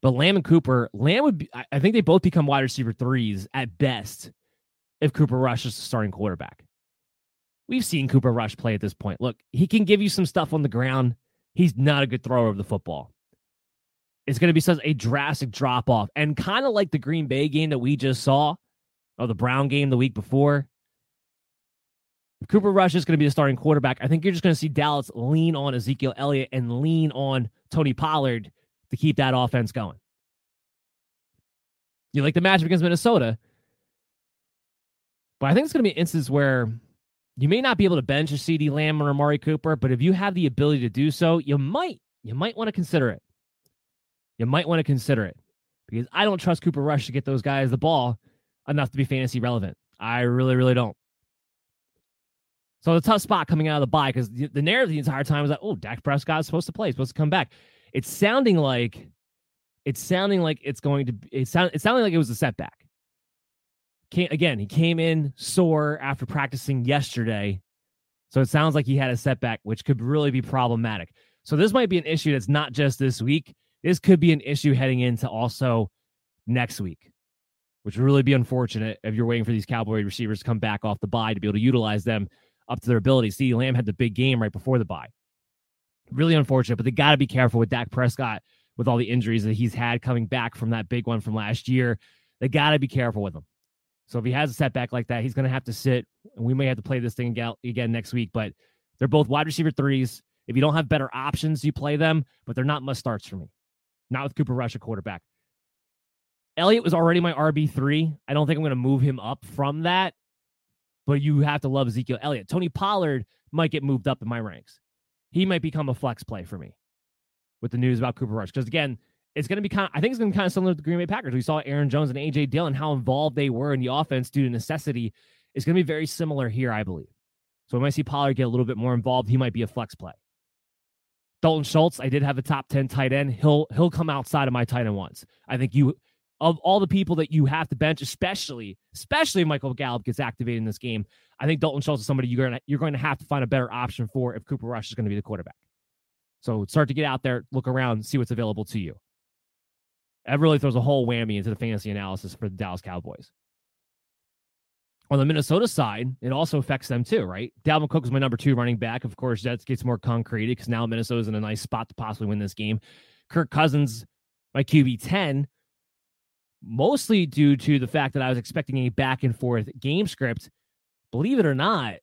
But Lamb and Cooper, Lamb would be, I think they both become wide receiver threes at best if Cooper Rush is the starting quarterback. We've seen Cooper Rush play at this point. Look, he can give you some stuff on the ground. He's not a good thrower of the football. It's going to be such a drastic drop off. And kind of like the Green Bay game that we just saw, or the Brown game the week before. If Cooper Rush is going to be the starting quarterback, I think you're just going to see Dallas lean on Ezekiel Elliott and lean on Tony Pollard to keep that offense going. You like the matchup against Minnesota, but I think it's going to be an instance where you may not be able to bench a CeeDee Lamb or Amari Cooper, but if you have the ability to do so, you might you might want to consider it. You might want to consider it because I don't trust Cooper Rush to get those guys the ball enough to be fantasy relevant. I really, really don't. So the tough spot coming out of the bye because the, the narrative the entire time was that oh Dak Prescott's supposed to play, supposed to come back. It's sounding like it's sounding like it's going to it sound it sounded like it was a setback. Came, again, he came in sore after practicing yesterday. So it sounds like he had a setback, which could really be problematic. So this might be an issue that's not just this week. This could be an issue heading into also next week, which would really be unfortunate if you're waiting for these Cowboy receivers to come back off the bye to be able to utilize them up to their ability. See, Lamb had the big game right before the bye. Really unfortunate, but they got to be careful with Dak Prescott with all the injuries that he's had coming back from that big one from last year. They got to be careful with him. So if he has a setback like that, he's going to have to sit. And we may have to play this thing again next week. But they're both wide receiver threes. If you don't have better options, you play them, but they're not must starts for me. Not with Cooper Rush, a quarterback. Elliott was already my RB3. I don't think I'm going to move him up from that, but you have to love Ezekiel Elliott. Tony Pollard might get moved up in my ranks. He might become a flex play for me with the news about Cooper Rush. Because again, it's going to be kind of, I think it's going to be kind of similar to the Green Bay Packers. We saw Aaron Jones and AJ Dillon, how involved they were in the offense due to necessity. It's going to be very similar here, I believe. So we might see Pollard get a little bit more involved. He might be a flex play. Dalton Schultz, I did have a top 10 tight end. He'll he'll come outside of my tight end once. I think you of all the people that you have to bench, especially especially Michael Gallup gets activated in this game, I think Dalton Schultz is somebody you're gonna you're going to have to find a better option for if Cooper Rush is going to be the quarterback. So start to get out there, look around, see what's available to you. That really throws a whole whammy into the fantasy analysis for the Dallas Cowboys. On the Minnesota side, it also affects them too, right? Dalvin Cook is my number two running back. Of course, that gets more concrete because now Minnesota's in a nice spot to possibly win this game. Kirk Cousins, my QB 10, mostly due to the fact that I was expecting a back and forth game script. Believe it or not,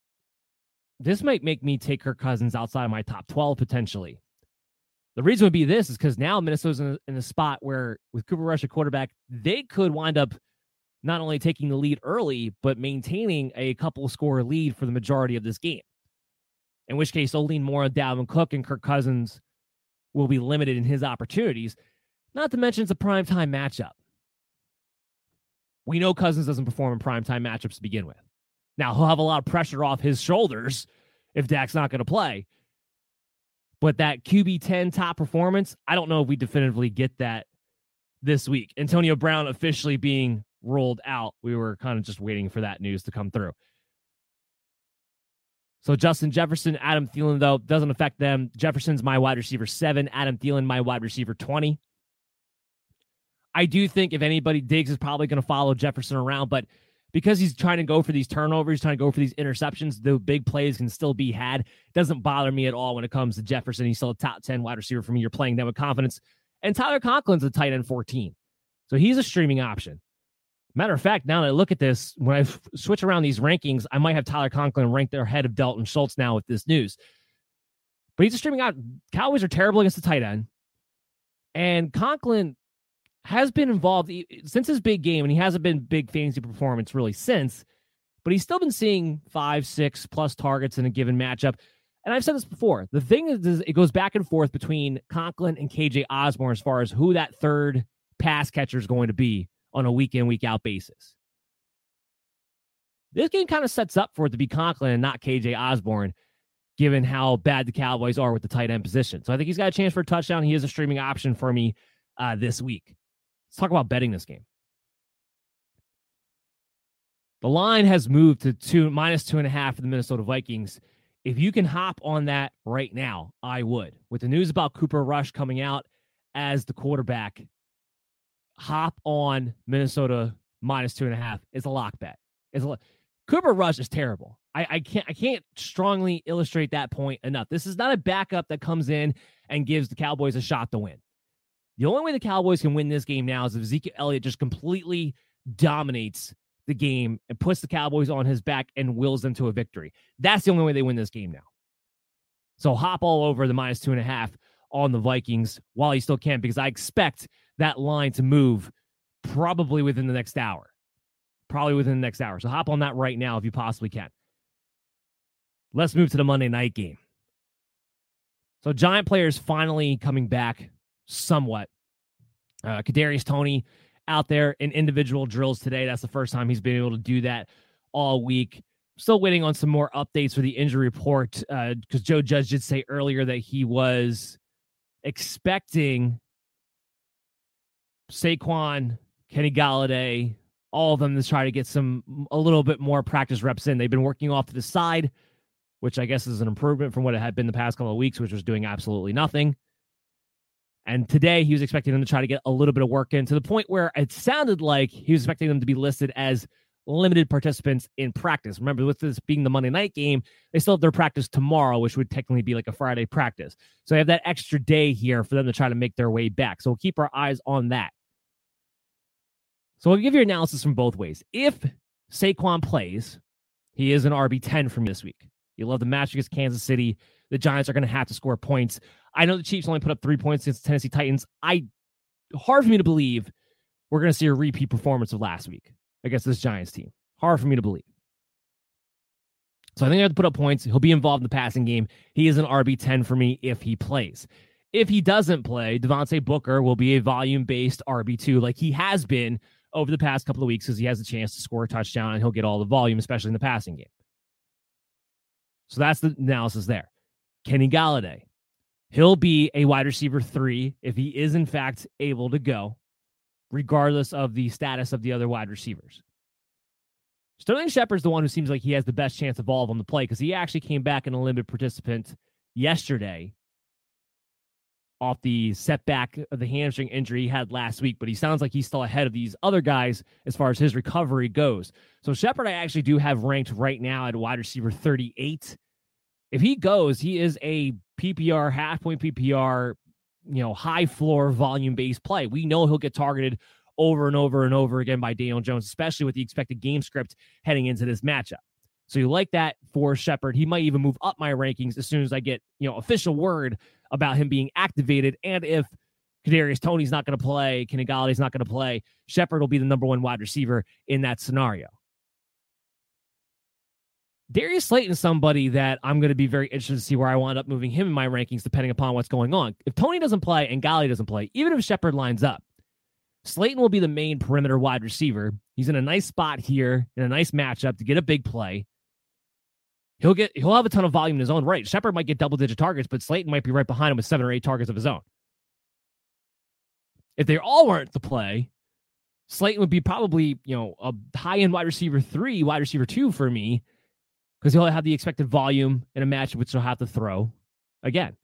this might make me take Kirk Cousins outside of my top 12 potentially. The reason would be this is because now Minnesota's in a, in a spot where with Cooper Rush a quarterback, they could wind up not only taking the lead early, but maintaining a couple score lead for the majority of this game. In which case, they'll lean more on Dalvin Cook and Kirk Cousins will be limited in his opportunities. Not to mention it's a prime time matchup. We know Cousins doesn't perform in prime time matchups to begin with. Now he'll have a lot of pressure off his shoulders if Dak's not going to play. But that QB 10 top performance, I don't know if we definitively get that this week. Antonio Brown officially being rolled out. We were kind of just waiting for that news to come through. So Justin Jefferson, Adam Thielen, though, doesn't affect them. Jefferson's my wide receiver seven. Adam Thielen, my wide receiver 20. I do think if anybody, Diggs is probably going to follow Jefferson around, but because he's trying to go for these turnovers, trying to go for these interceptions, the big plays can still be had. It doesn't bother me at all when it comes to Jefferson. He's still a top 10 wide receiver for me. You're playing them with confidence. And Tyler Conklin's a tight end 14. So he's a streaming option. Matter of fact, now that I look at this, when I f- switch around these rankings, I might have Tyler Conklin ranked ahead of Dalton Schultz now with this news. But he's a streaming out. Cowboys are terrible against the tight end. And Conklin has been involved since his big game, and he hasn't been big fantasy performance really since, but he's still been seeing five, six plus targets in a given matchup. And I've said this before. The thing is, is it goes back and forth between Conklin and KJ Osborn as far as who that third pass catcher is going to be on a week in, week out basis. This game kind of sets up for it to be Conklin and not KJ Osborn, given how bad the Cowboys are with the tight end position. So I think he's got a chance for a touchdown. He is a streaming option for me uh, this week. Let's talk about betting this game. The line has moved to two minus two and a half for the Minnesota Vikings. If you can hop on that right now, I would. With the news about Cooper Rush coming out as the quarterback, hop on Minnesota minus two and a half. is a lock bet. It's a Cooper Rush is terrible. I, I can't I can't strongly illustrate that point enough. This is not a backup that comes in and gives the Cowboys a shot to win. The only way the Cowboys can win this game now is if Ezekiel Elliott just completely dominates the game and puts the Cowboys on his back and wills them to a victory. That's the only way they win this game now. So hop all over the minus two and a half on the Vikings while you still can, because I expect that line to move probably within the next hour. Probably within the next hour. So hop on that right now if you possibly can. Let's move to the Monday night game. So Giant players finally coming back somewhat. Uh, Kadarius Toney out there in individual drills today. That's the first time he's been able to do that all week. Still waiting on some more updates for the injury report because uh, Joe Judge did say earlier that he was expecting Saquon, Kenny Golladay, all of them to try to get some a little bit more practice reps in. They've been working off to the side, which I guess is an improvement from what it had been the past couple of weeks, which was doing absolutely nothing. And today he was expecting them to try to get a little bit of work in to the point where it sounded like he was expecting them to be listed as limited participants in practice. Remember, with this being the Monday night game, they still have their practice tomorrow, which would technically be like a Friday practice. So they have that extra day here for them to try to make their way back. So we'll keep our eyes on that. So we'll give you analysis from both ways. If Saquon plays, he is an RB10 from this week. You love the match against Kansas City. The Giants are going to have to score points. I know the Chiefs only put up three points against the Tennessee Titans. I hard for me to believe we're going to see a repeat performance of last week against this Giants team. Hard for me to believe. So I think I have to put up points. He'll be involved in the passing game. He is an RB10 for me if he plays. If he doesn't play, Devontae Booker will be a volume based RB2 like he has been over the past couple of weeks because he has a chance to score a touchdown and he'll get all the volume, especially in the passing game. So that's the analysis there. Kenny Golladay, he'll be a wide receiver three if he is, in fact, able to go, regardless of the status of the other wide receivers. Sterling Shepard's the one who seems like he has the best chance of all of them to play because he actually came back in a limited participant yesterday off the setback of the hamstring injury he had last week, but he sounds like he's still ahead of these other guys as far as his recovery goes. So Shepard, I actually do have ranked right now at wide receiver 38. If he goes, he is a PPR, half point PPR, you know, high floor volume based play. We know he'll get targeted over and over and over again by Daniel Jones, especially with the expected game script heading into this matchup. So you like that for Shepard. He might even move up my rankings as soon as I get, you know, official word about him being activated. And if Kadarius Toney's not going to play, Golladay's not going to play, Shepard will be the number one wide receiver in that scenario. Darius Slayton is somebody that I'm going to be very interested to see where I wind up moving him in my rankings, depending upon what's going on. If Toney doesn't play and Golladay doesn't play, even if Shepard lines up, Slayton will be the main perimeter wide receiver. He's in a nice spot here in a nice matchup to get a big play. He'll get he'll have a ton of volume in his own right. Shepard might get double digit targets, but Slayton might be right behind him with seven or eight targets of his own. If they all weren't to play, Slayton would be probably, you know, a high end wide receiver three, wide receiver two for me, because he'll have the expected volume in a match which he'll have to throw again.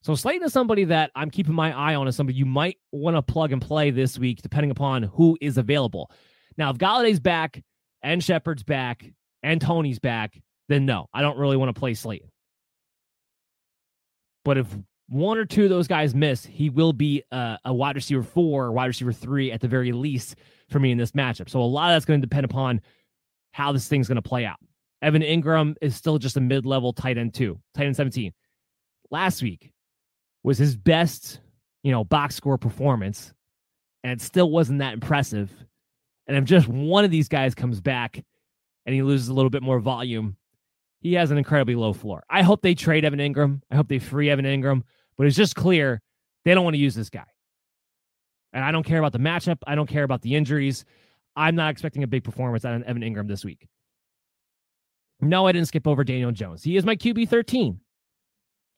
So Slayton is somebody that I'm keeping my eye on as somebody you might want to plug and play this week, depending upon who is available. Now, if Golladay's back and Shepard's back and Toney's back, then no, I don't really want to play Slayton. But if one or two of those guys miss, he will be a, a wide receiver four or wide receiver three at the very least for me in this matchup. So a lot of that's going to depend upon how this thing's going to play out. Evan Engram is still just a mid level tight end, two, tight end 17. Last week was his best, you know, box score performance, and it still wasn't that impressive. And if just one of these guys comes back, and he loses a little bit more volume, he has an incredibly low floor. I hope they trade Evan Engram. I hope they free Evan Engram, but it's just clear they don't want to use this guy. And I don't care about the matchup. I don't care about the injuries. I'm not expecting a big performance out of Evan Engram this week. No, I didn't skip over Daniel Jones. He is my QB 13.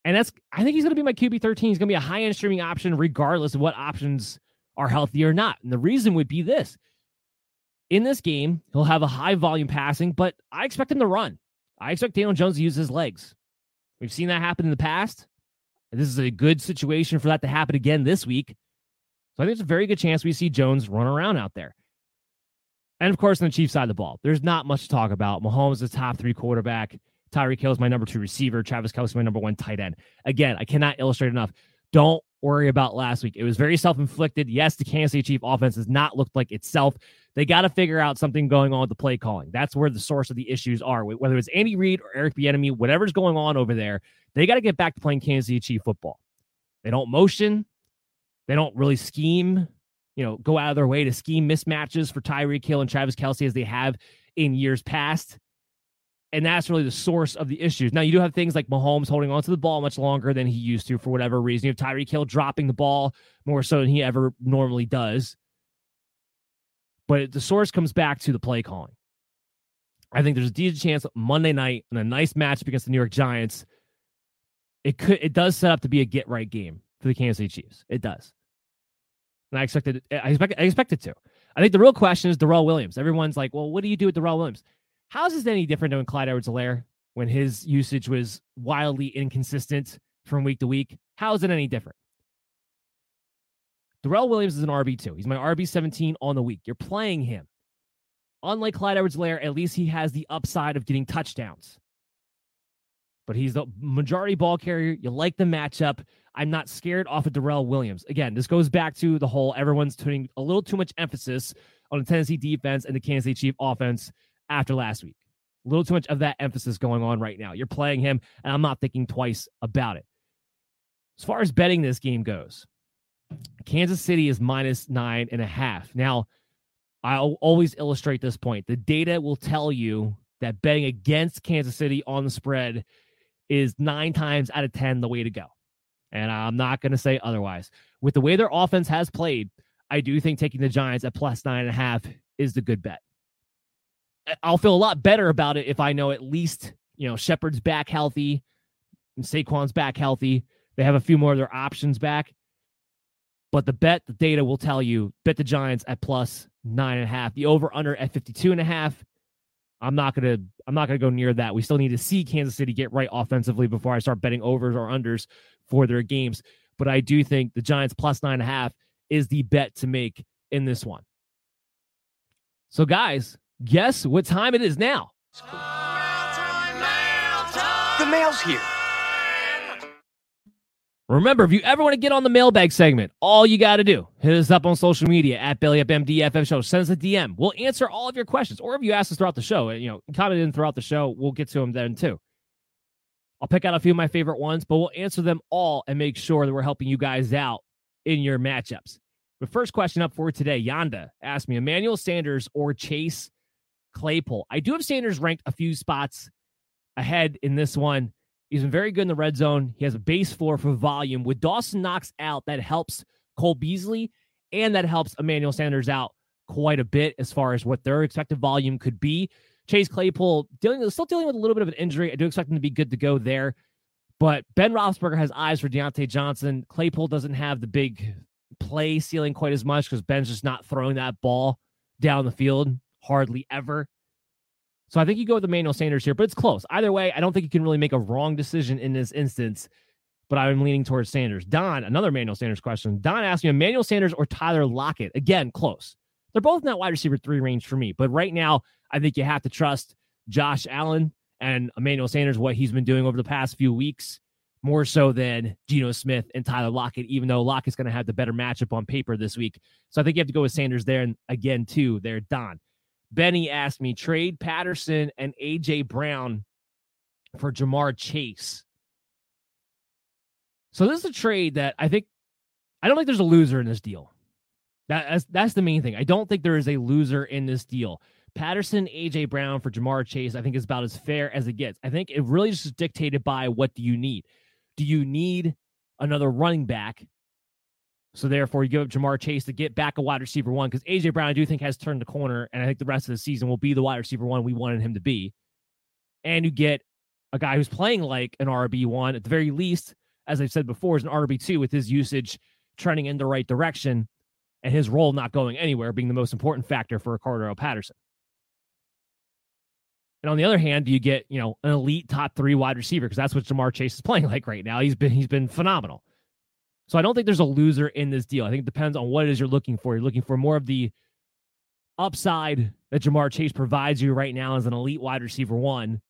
And that's, I think he's going to be my QB 13. He's going to be a high end streaming option, regardless of what options are healthy or not. And the reason would be this in this game, he'll have a high volume passing, but I expect him to run. I expect Daniel Jones to use his legs. We've seen that happen in the past. This is a good situation for that to happen again this week. So I think it's a very good chance we see Jones run around out there. And of course, on the Chiefs side of the ball, there's not much to talk about. Mahomes is the top three quarterback. Tyreek Hill is my number two receiver. Travis Kelce, is my number one tight end. Again, I cannot illustrate enough. Don't worry about last week. It was very self inflicted. Yes, the Kansas City Chief offense has not looked like itself. They got to figure out something going on with the play calling. That's where the source of the issues are. Whether it's Andy Reid or Eric Bieniemy, whatever's going on over there, they got to get back to playing Kansas City Chief football. They don't motion. They don't really scheme. You know, go out of their way to scheme mismatches for Tyreek Hill and Travis Kelce as they have in years past. And that's really the source of the issues. Now, you do have things like Mahomes holding onto the ball much longer than he used to for whatever reason. You have Tyreek Hill dropping the ball more so than he ever normally does. But the source comes back to the play calling. I think there's a decent chance Monday night in a nice match against the New York Giants, it could it does set up to be a get right game for the Kansas City Chiefs. It does. And I expected I expect I expect it to. I think the real question is Darrel Williams. Everyone's like, well, what do you do with Darrel Williams? How is this any different than Clyde Edwards Helaire when his usage was wildly inconsistent from week to week? How is it any different? Darrel Williams is an RB2. He's my RB17 on the week. You're playing him. Unlike Clyde Edwards Helaire, at least he has the upside of getting touchdowns. But he's the majority ball carrier. You like the matchup. I'm not scared off of Darrel Williams. Again, this goes back to the whole everyone's putting a little too much emphasis on the Tennessee defense and the Kansas City Chief offense after last week. A little too much of that emphasis going on right now. You're playing him, and I'm not thinking twice about it. As far as betting this game goes, Kansas City is minus nine and a half. Now, I'll always illustrate this point. The data will tell you that betting against Kansas City on the spread is nine times out of 10 the way to go. And I'm not going to say otherwise. With the way their offense has played, I do think taking the Giants at plus nine and a half is the good bet. I'll feel a lot better about it if I know at least, you know, Shepard's back healthy and Saquon's back healthy. They have a few more of their options back. But the bet, the data will tell you bet the Giants at plus nine and a half. The over under at 52 and a half. I'm not gonna I'm not gonna go near that. We still need to see Kansas City get right offensively before I start betting overs or unders for their games. But I do think the Giants plus nine and a half is the bet to make in this one. So, guys, guess what time it is now? The mail's here. Remember, if you ever want to get on the mailbag segment, all you got to do, hit us up on social media at BellyUpMDFF Show. Send us a DM. We'll answer all of your questions. Or if you ask us throughout the show, uh, you know, comment in throughout the show, we'll get to them then too. I'll pick out a few of my favorite ones, but we'll answer them all and make sure that we're helping you guys out in your matchups. The first question up for today, Yanda asked me Emmanuel Sanders or Chase Claypool. I do have Sanders ranked a few spots ahead in this one. He's been very good in the red zone. He has a base floor for volume. With Dawson Knox out, that helps Cole Beasley and that helps Emmanuel Sanders out quite a bit as far as what their expected volume could be. Chase Claypool dealing still dealing with a little bit of an injury. I do expect him to be good to go there. But Ben Roethlisberger has eyes for Diontae Johnson. Claypool doesn't have the big play ceiling quite as much because Ben's just not throwing that ball down the field hardly ever. So I think you go with Emmanuel Sanders here, but it's close. Either way, I don't think you can really make a wrong decision in this instance, but I'm leaning towards Sanders. Don, another Emmanuel Sanders question. Don asked me Emmanuel Sanders or Tyler Lockett. Again, close. They're both not wide receiver three range for me, but right now, I think you have to trust Josh Allen and Emmanuel Sanders, what he's been doing over the past few weeks, more so than Geno Smith and Tyler Lockett, even though Lockett's going to have the better matchup on paper this week. So I think you have to go with Sanders there. And again, too, there, Don. Benny asked me trade Patterson and AJ Brown for Ja'Marr Chase. So this is a trade that I think I don't think there's a loser in this deal. That, that's that's the main thing. I don't think there is a loser in this deal. Patterson, AJ Brown for Ja'Marr Chase, I think is about as fair as it gets. I think it really just is dictated by what do you need. Do you need another running back so therefore, you give up Ja'Marr Chase to get back a wide receiver one because AJ Brown, I do think, has turned the corner, and I think the rest of the season will be the wide receiver one we wanted him to be. and you get a guy who's playing like an RB1 at the very least, as I've said before, is an RB2 with his usage trending in the right direction and his role not going anywhere being the most important factor for Cordarrelle Patterson. And on the other hand, you get, you know, an elite top three wide receiver? Because that's what Ja'Marr Chase is playing like right now. He's been he's been phenomenal. So I don't think there's a loser in this deal. I think it depends on what it is you're looking for. You're looking for more of the upside that Ja'Marr Chase provides you right now as an elite wide receiver one,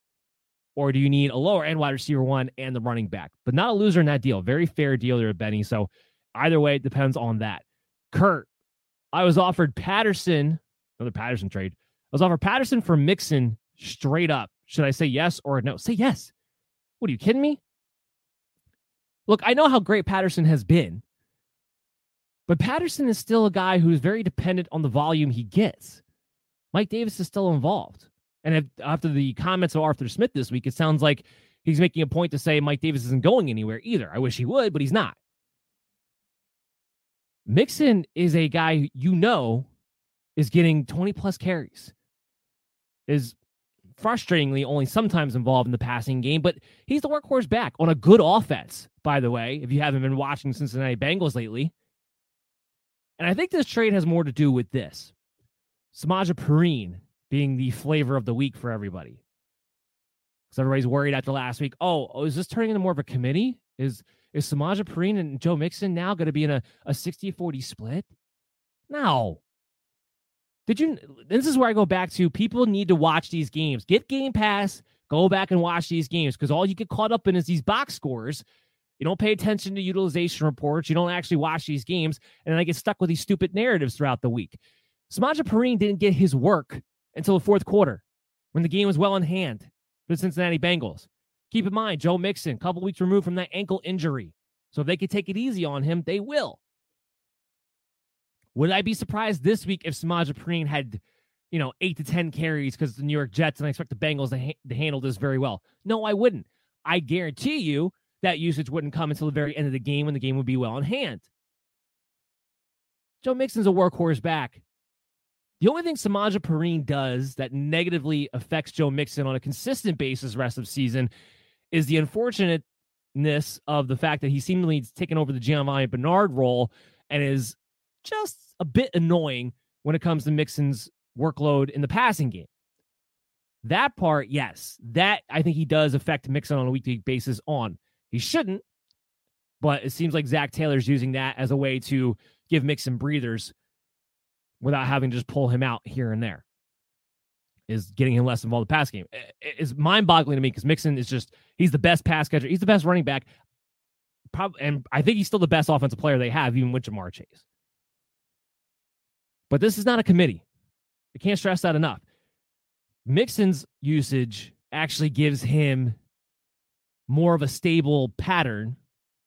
or do you need a lower end wide receiver one and the running back? But not a loser in that deal. Very fair deal there, Benny. So either way, it depends on that. Kurt, I was offered Patterson, another Patterson trade. I was offered Patterson for Mixon straight up. Should I say yes or no? Say yes. What are you kidding me? Look, I know how great Patterson has been, but Patterson is still a guy who's very dependent on the volume he gets. Mike Davis is still involved. And after the comments of Arthur Smith this week, it sounds like he's making a point to say Mike Davis isn't going anywhere either. I wish he would, but he's not. Mixon is a guy you know is getting 20 plus carries, is frustratingly only sometimes involved in the passing game, but he's the workhorse back on a good offense, by the way, if you haven't been watching Cincinnati Bengals lately. And I think this trade has more to do with this. Samaje Perine being the flavor of the week for everybody. Because everybody's worried after last week. Oh, oh, is this turning into more of a committee? Is is Samaje Perine and Joe Mixon now going to be in a, a 60-40 split? No. Did you? This is where I go back to. People need to watch these games. Get Game Pass. Go back and watch these games because all you get caught up in is these box scores. You don't pay attention to utilization reports. You don't actually watch these games, and I get stuck with these stupid narratives throughout the week. Samaje Perine didn't get his work until the fourth quarter when the game was well in hand for the Cincinnati Bengals. Keep in mind, Joe Mixon, a couple weeks removed from that ankle injury. So if they could take it easy on him, they will. Would I be surprised this week if Perine had, you know, eight to 10 carries because the New York Jets and I expect the Bengals to, ha- to handle this very well? No, I wouldn't. I guarantee you that usage wouldn't come until the very end of the game when the game would be well in hand. Joe Mixon's a workhorse back. The only thing Samaje Perine does that negatively affects Joe Mixon on a consistent basis rest of season is the unfortunateness of the fact that he seemingly has taken over the Giovani Bernard role and is just a bit annoying when it comes to Mixon's workload in the passing game. That part, yes, that I think he does affect Mixon on a weekly basis. On he shouldn't, but it seems like Zac Taylor's using that as a way to give Mixon breathers without having to just pull him out here and there. Is getting him less involved in the pass game. is mind boggling to me because Mixon is just, he's the best pass catcher. He's the best running back. Probably, and I think he's still the best offensive player they have, even with Ja'Marr Chase. But this is not a committee. I can't stress that enough. Mixon's usage actually gives him more of a stable pattern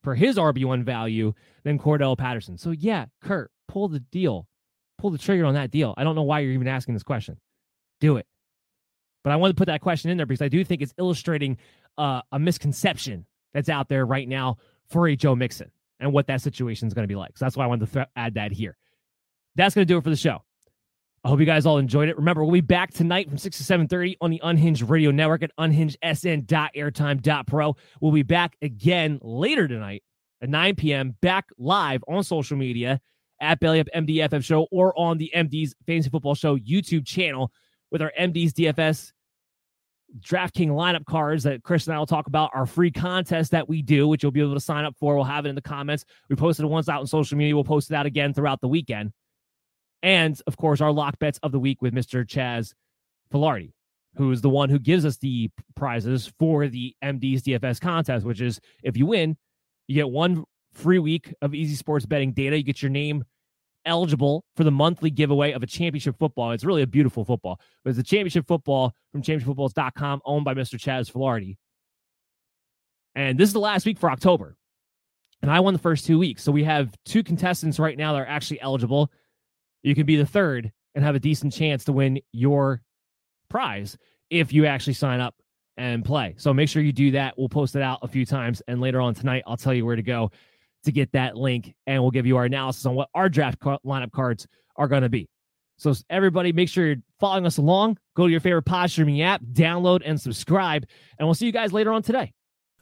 for his RB1 value than Cordarrelle Patterson. So, yeah, Kurt, pull the deal, pull the trigger on that deal. I don't know why you're even asking this question. Do it. But I want to put that question in there because I do think it's illustrating uh, a misconception that's out there right now for a Joe Mixon and what that situation is going to be like. So that's why I wanted to th- add that here that's going to do it for the show. I hope you guys all enjoyed it. Remember, we'll be back tonight from 6 to 7.30 on the Unhinged Radio Network at unhingedsn.airtime.pro. We'll be back again later tonight at 9 p.m. back live on social media at Belly Up MDFF Show or on the MD's Fantasy Football Show YouTube channel with our MD's DFS DraftKings lineup cards that Chris and I will talk about, our free contest that we do, which you'll be able to sign up for. We'll have it in the comments. We posted it once out on social media. We'll post it out again throughout the weekend and of course our lock bets of the week with Mr. Chaz Filardi, who is the one who gives us the prizes for the MD's DFS contest, which is if you win, you get one free week of easy sports betting data. You get your name eligible for the monthly giveaway of a championship football. It's really a beautiful football. But it's a championship football from championshipfootballs.com owned by Mr. Chaz Filardi. And this is the last week for October. And I won the first two weeks. So we have two contestants right now that are actually eligible you can be the third and have a decent chance to win your prize if you actually sign up and play. So make sure you do that. We'll post it out a few times. And later on tonight, I'll tell you where to go to get that link. And we'll give you our analysis on what our draft lineup cards are going to be. So, everybody, make sure you're following us along. Go to your favorite pod streaming app, download and subscribe. And we'll see you guys later on today.